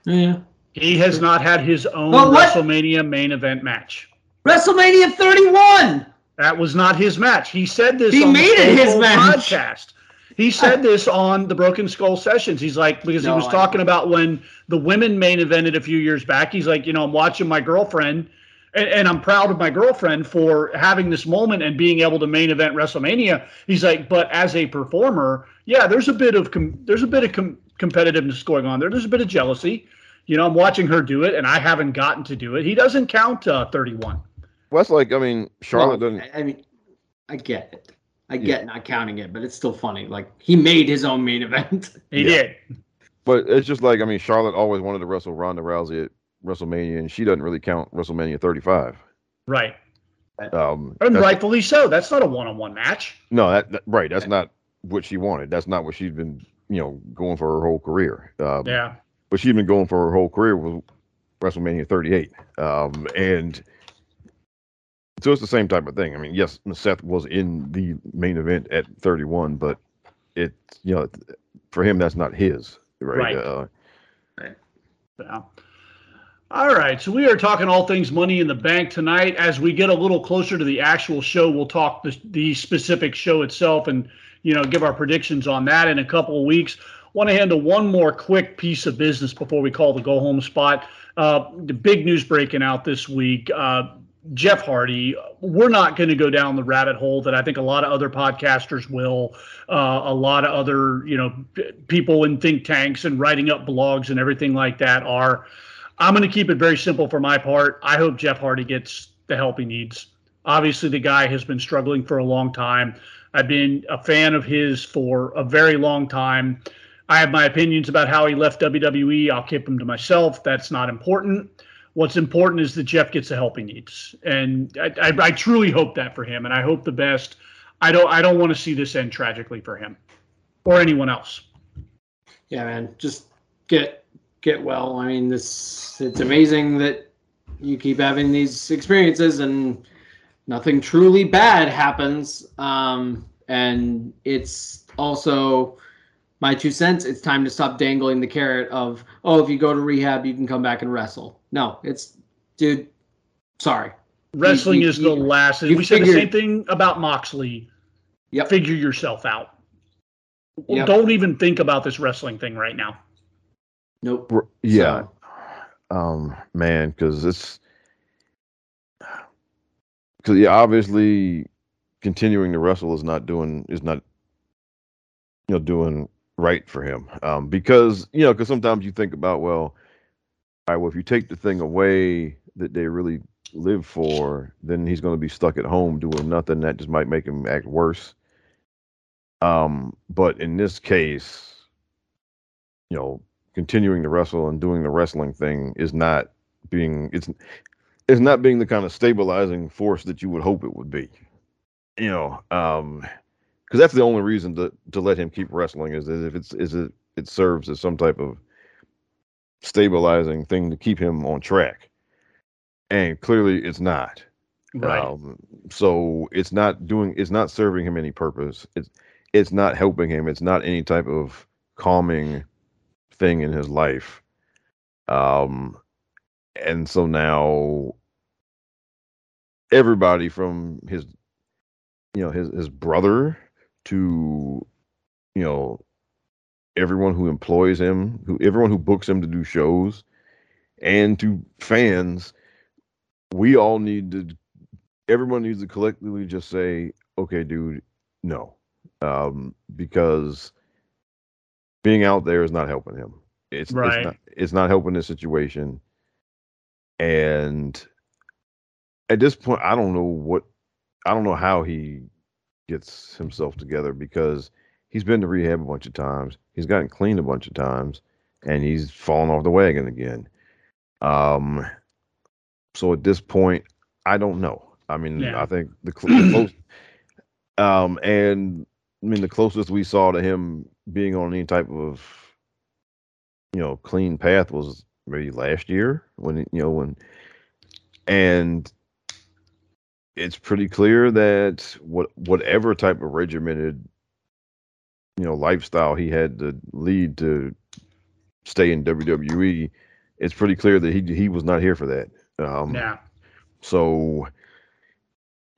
Yeah. He has not had his own WrestleMania main event match. WrestleMania 31. That was not his match. He said this he on made the it his match. podcast. He said [LAUGHS] this on the Broken Skull sessions. He's like, because no, he was talking about when the women main evented a few years back. He's like, you know, I'm watching my girlfriend, and, and, I'm proud of my girlfriend for having this moment and being able to main event WrestleMania. He's like, but as a performer, yeah, there's a bit of com- there's a bit of com- competitiveness going on there. There's a bit of jealousy. You know, I'm watching her do it, and I haven't gotten to do it. He doesn't count uh, 31. Well, that's like I mean, Charlotte well, doesn't. I mean, I get it. I get yeah. not counting it, but it's still funny. Like he made his own main event. [LAUGHS] he yeah. did. But it's just like I mean, Charlotte always wanted to wrestle Ronda Rousey at WrestleMania, and she doesn't really count WrestleMania 35. Right. Um, and rightfully so. That's not a one-on-one match. No, that, that right. That's not what she wanted. That's not what she's been, you know, going for her whole career. Um, yeah. But she's been going for her whole career was WrestleMania 38, um, and so it's the same type of thing. I mean, yes, Seth was in the main event at 31, but it, you know, for him, that's not his, right? Right. Uh, right. Yeah. All right, so we are talking all things money in the bank tonight. As we get a little closer to the actual show, we'll talk the, the specific show itself and you know give our predictions on that in a couple of weeks. Want to handle one more quick piece of business before we call the go home spot. Uh, the big news breaking out this week. Uh, Jeff Hardy, we're not going to go down the rabbit hole that I think a lot of other podcasters will, uh, a lot of other you know people in think tanks and writing up blogs and everything like that are. I'm going to keep it very simple for my part. I hope Jeff Hardy gets the help he needs. Obviously, the guy has been struggling for a long time. I've been a fan of his for a very long time. I have my opinions about how he left WWE. I'll keep them to myself. That's not important. What's important is that Jeff gets the help he needs, and I, I, I truly hope that for him, and I hope the best. I don't I don't want to see this end tragically for him or anyone else. Yeah, man, just get get well. I mean, this it's amazing that you keep having these experiences and nothing truly bad happens. Um, and it's also my two cents. It's time to stop dangling the carrot of, oh, if you go to rehab, you can come back and wrestle. No, it's, dude, sorry. Wrestling you, you, is the you, last. we figured, said the same thing about Moxley. Yep. Figure yourself out. Yep. Don't even think about this wrestling thing right now. Nope. Yeah. So. Um, man, because it's [SIGHS] because yeah, obviously continuing to wrestle is not doing is not you know doing right for him. Um, because you know, because sometimes you think about well, all right, well if you take the thing away that they really live for, then he's going to be stuck at home doing nothing. That just might make him act worse. Um, but in this case, you know, continuing to wrestle and doing the wrestling thing is not being it's it's not being the kind of stabilizing force that you would hope it would be. You know, um, because that's the only reason to to let him keep wrestling is if it's is it it serves as some type of stabilizing thing to keep him on track, and clearly it's not. Right. Um, so it's not doing it's not serving him any purpose. It's it's not helping him. It's not any type of calming thing in his life. Um, and so now everybody from his, you know, his his brother to, you know, everyone who employs him, who everyone who books him to do shows, and to fans, we all need to. Everyone needs to collectively just say, "Okay, dude, no," um, because being out there is not helping him. It's right. it's not it's not helping the situation. And at this point, I don't know what I don't know how he gets himself together because he's been to rehab a bunch of times. He's gotten clean a bunch of times, and he's fallen off the wagon again. Um, so at this point, I don't know. I mean, yeah. I think the, the close, um, and I mean the closest we saw to him being on any type of you know clean path was maybe last year when you know when and it's pretty clear that what whatever type of regimented you know lifestyle he had to lead to stay in WWE it's pretty clear that he he was not here for that. Um yeah. so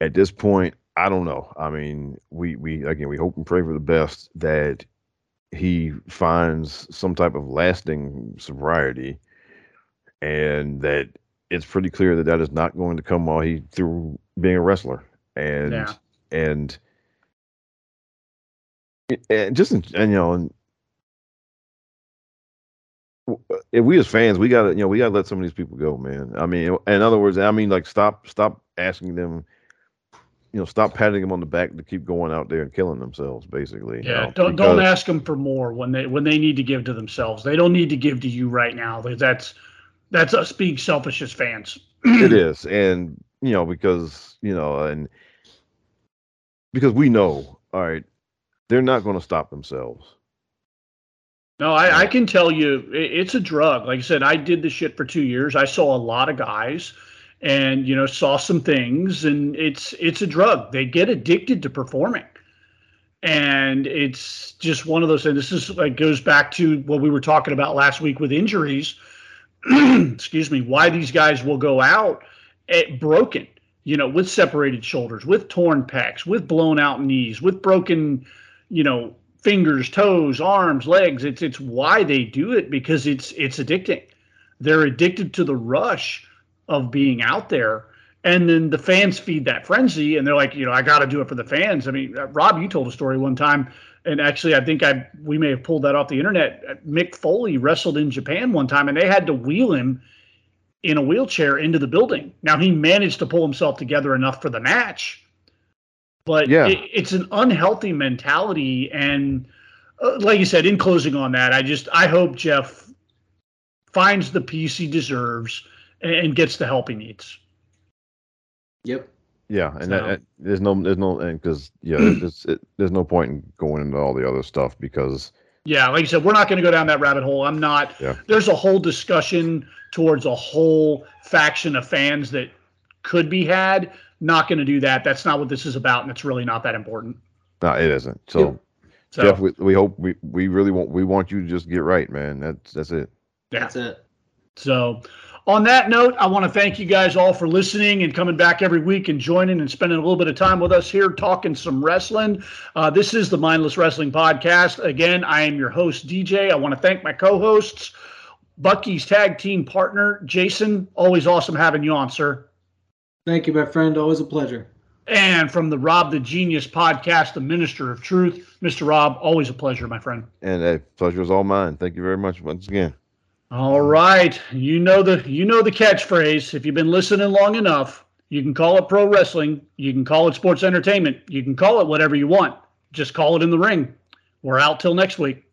at this point I don't know. I mean we we again we hope and pray for the best that he finds some type of lasting sobriety and that it's pretty clear that that is not going to come while he through being a wrestler and yeah. and and just and you know and if we as fans we gotta you know we gotta let some of these people go man i mean in other words i mean like stop stop asking them you know, stop patting them on the back to keep going out there and killing themselves, basically. Yeah, you know, don't don't ask them for more when they when they need to give to themselves. They don't need to give to you right now. That's that's us being selfish as fans. it is, and you know, because you know, and because we know, all right, they're not going to stop themselves. No, I, I can tell you, it's a drug. Like I said, I did this shit for two years. I saw a lot of guys and you know saw some things and it's it's a drug they get addicted to performing and it's just one of those things this is like goes back to what we were talking about last week with injuries [CLEARS THROAT] excuse me why these guys will go out at broken you know with separated shoulders with torn pecs with blown out knees with broken you know fingers toes arms legs it's it's why they do it because it's it's addicting they're addicted to the rush of being out there. And then the fans feed that frenzy, and they're like, you know, I got to do it for the fans. I mean, Rob, you told a story one time, and actually, I think I we may have pulled that off the internet. Mick Foley wrestled in Japan one time, and they had to wheel him in a wheelchair into the building. Now he managed to pull himself together enough for the match, but yeah. it, it's an unhealthy mentality. And uh, like you said, in closing on that, I just I hope Jeff finds the peace he deserves and gets the help he needs. Yep. Yeah, and so. that, there's no, there's no, and because yeah, [CLEARS THROAT] there's, it, there's no point in going into all the other stuff because. Yeah, like you said, we're not going to go down that rabbit hole. I'm not. Yeah. There's a whole discussion towards a whole faction of fans that could be had. Not going to do that. That's not what this is about, and it's really not that important. No, it isn't. So. So, Jeff, we, we hope we, we really want we want you to just get right, man. That's that's it. Yeah. That's it. So, on that note, I want to thank you guys all for listening and coming back every week and joining and spending a little bit of time with us here talking some wrestling. Uh, this is the Mindless Wrestling Podcast. Again, I am your host, DJ. I want to thank my co hosts, Bucky's tag team partner, Jason. Always awesome having you on, sir. Thank you, my friend. Always a pleasure. And from the Rob the Genius podcast, the Minister of Truth, Mr. Rob, always a pleasure, my friend. And a pleasure is all mine. Thank you very much once again. All right, you know the you know the catchphrase. If you've been listening long enough, you can call it pro wrestling, you can call it sports entertainment, you can call it whatever you want. Just call it in the ring. We're out till next week.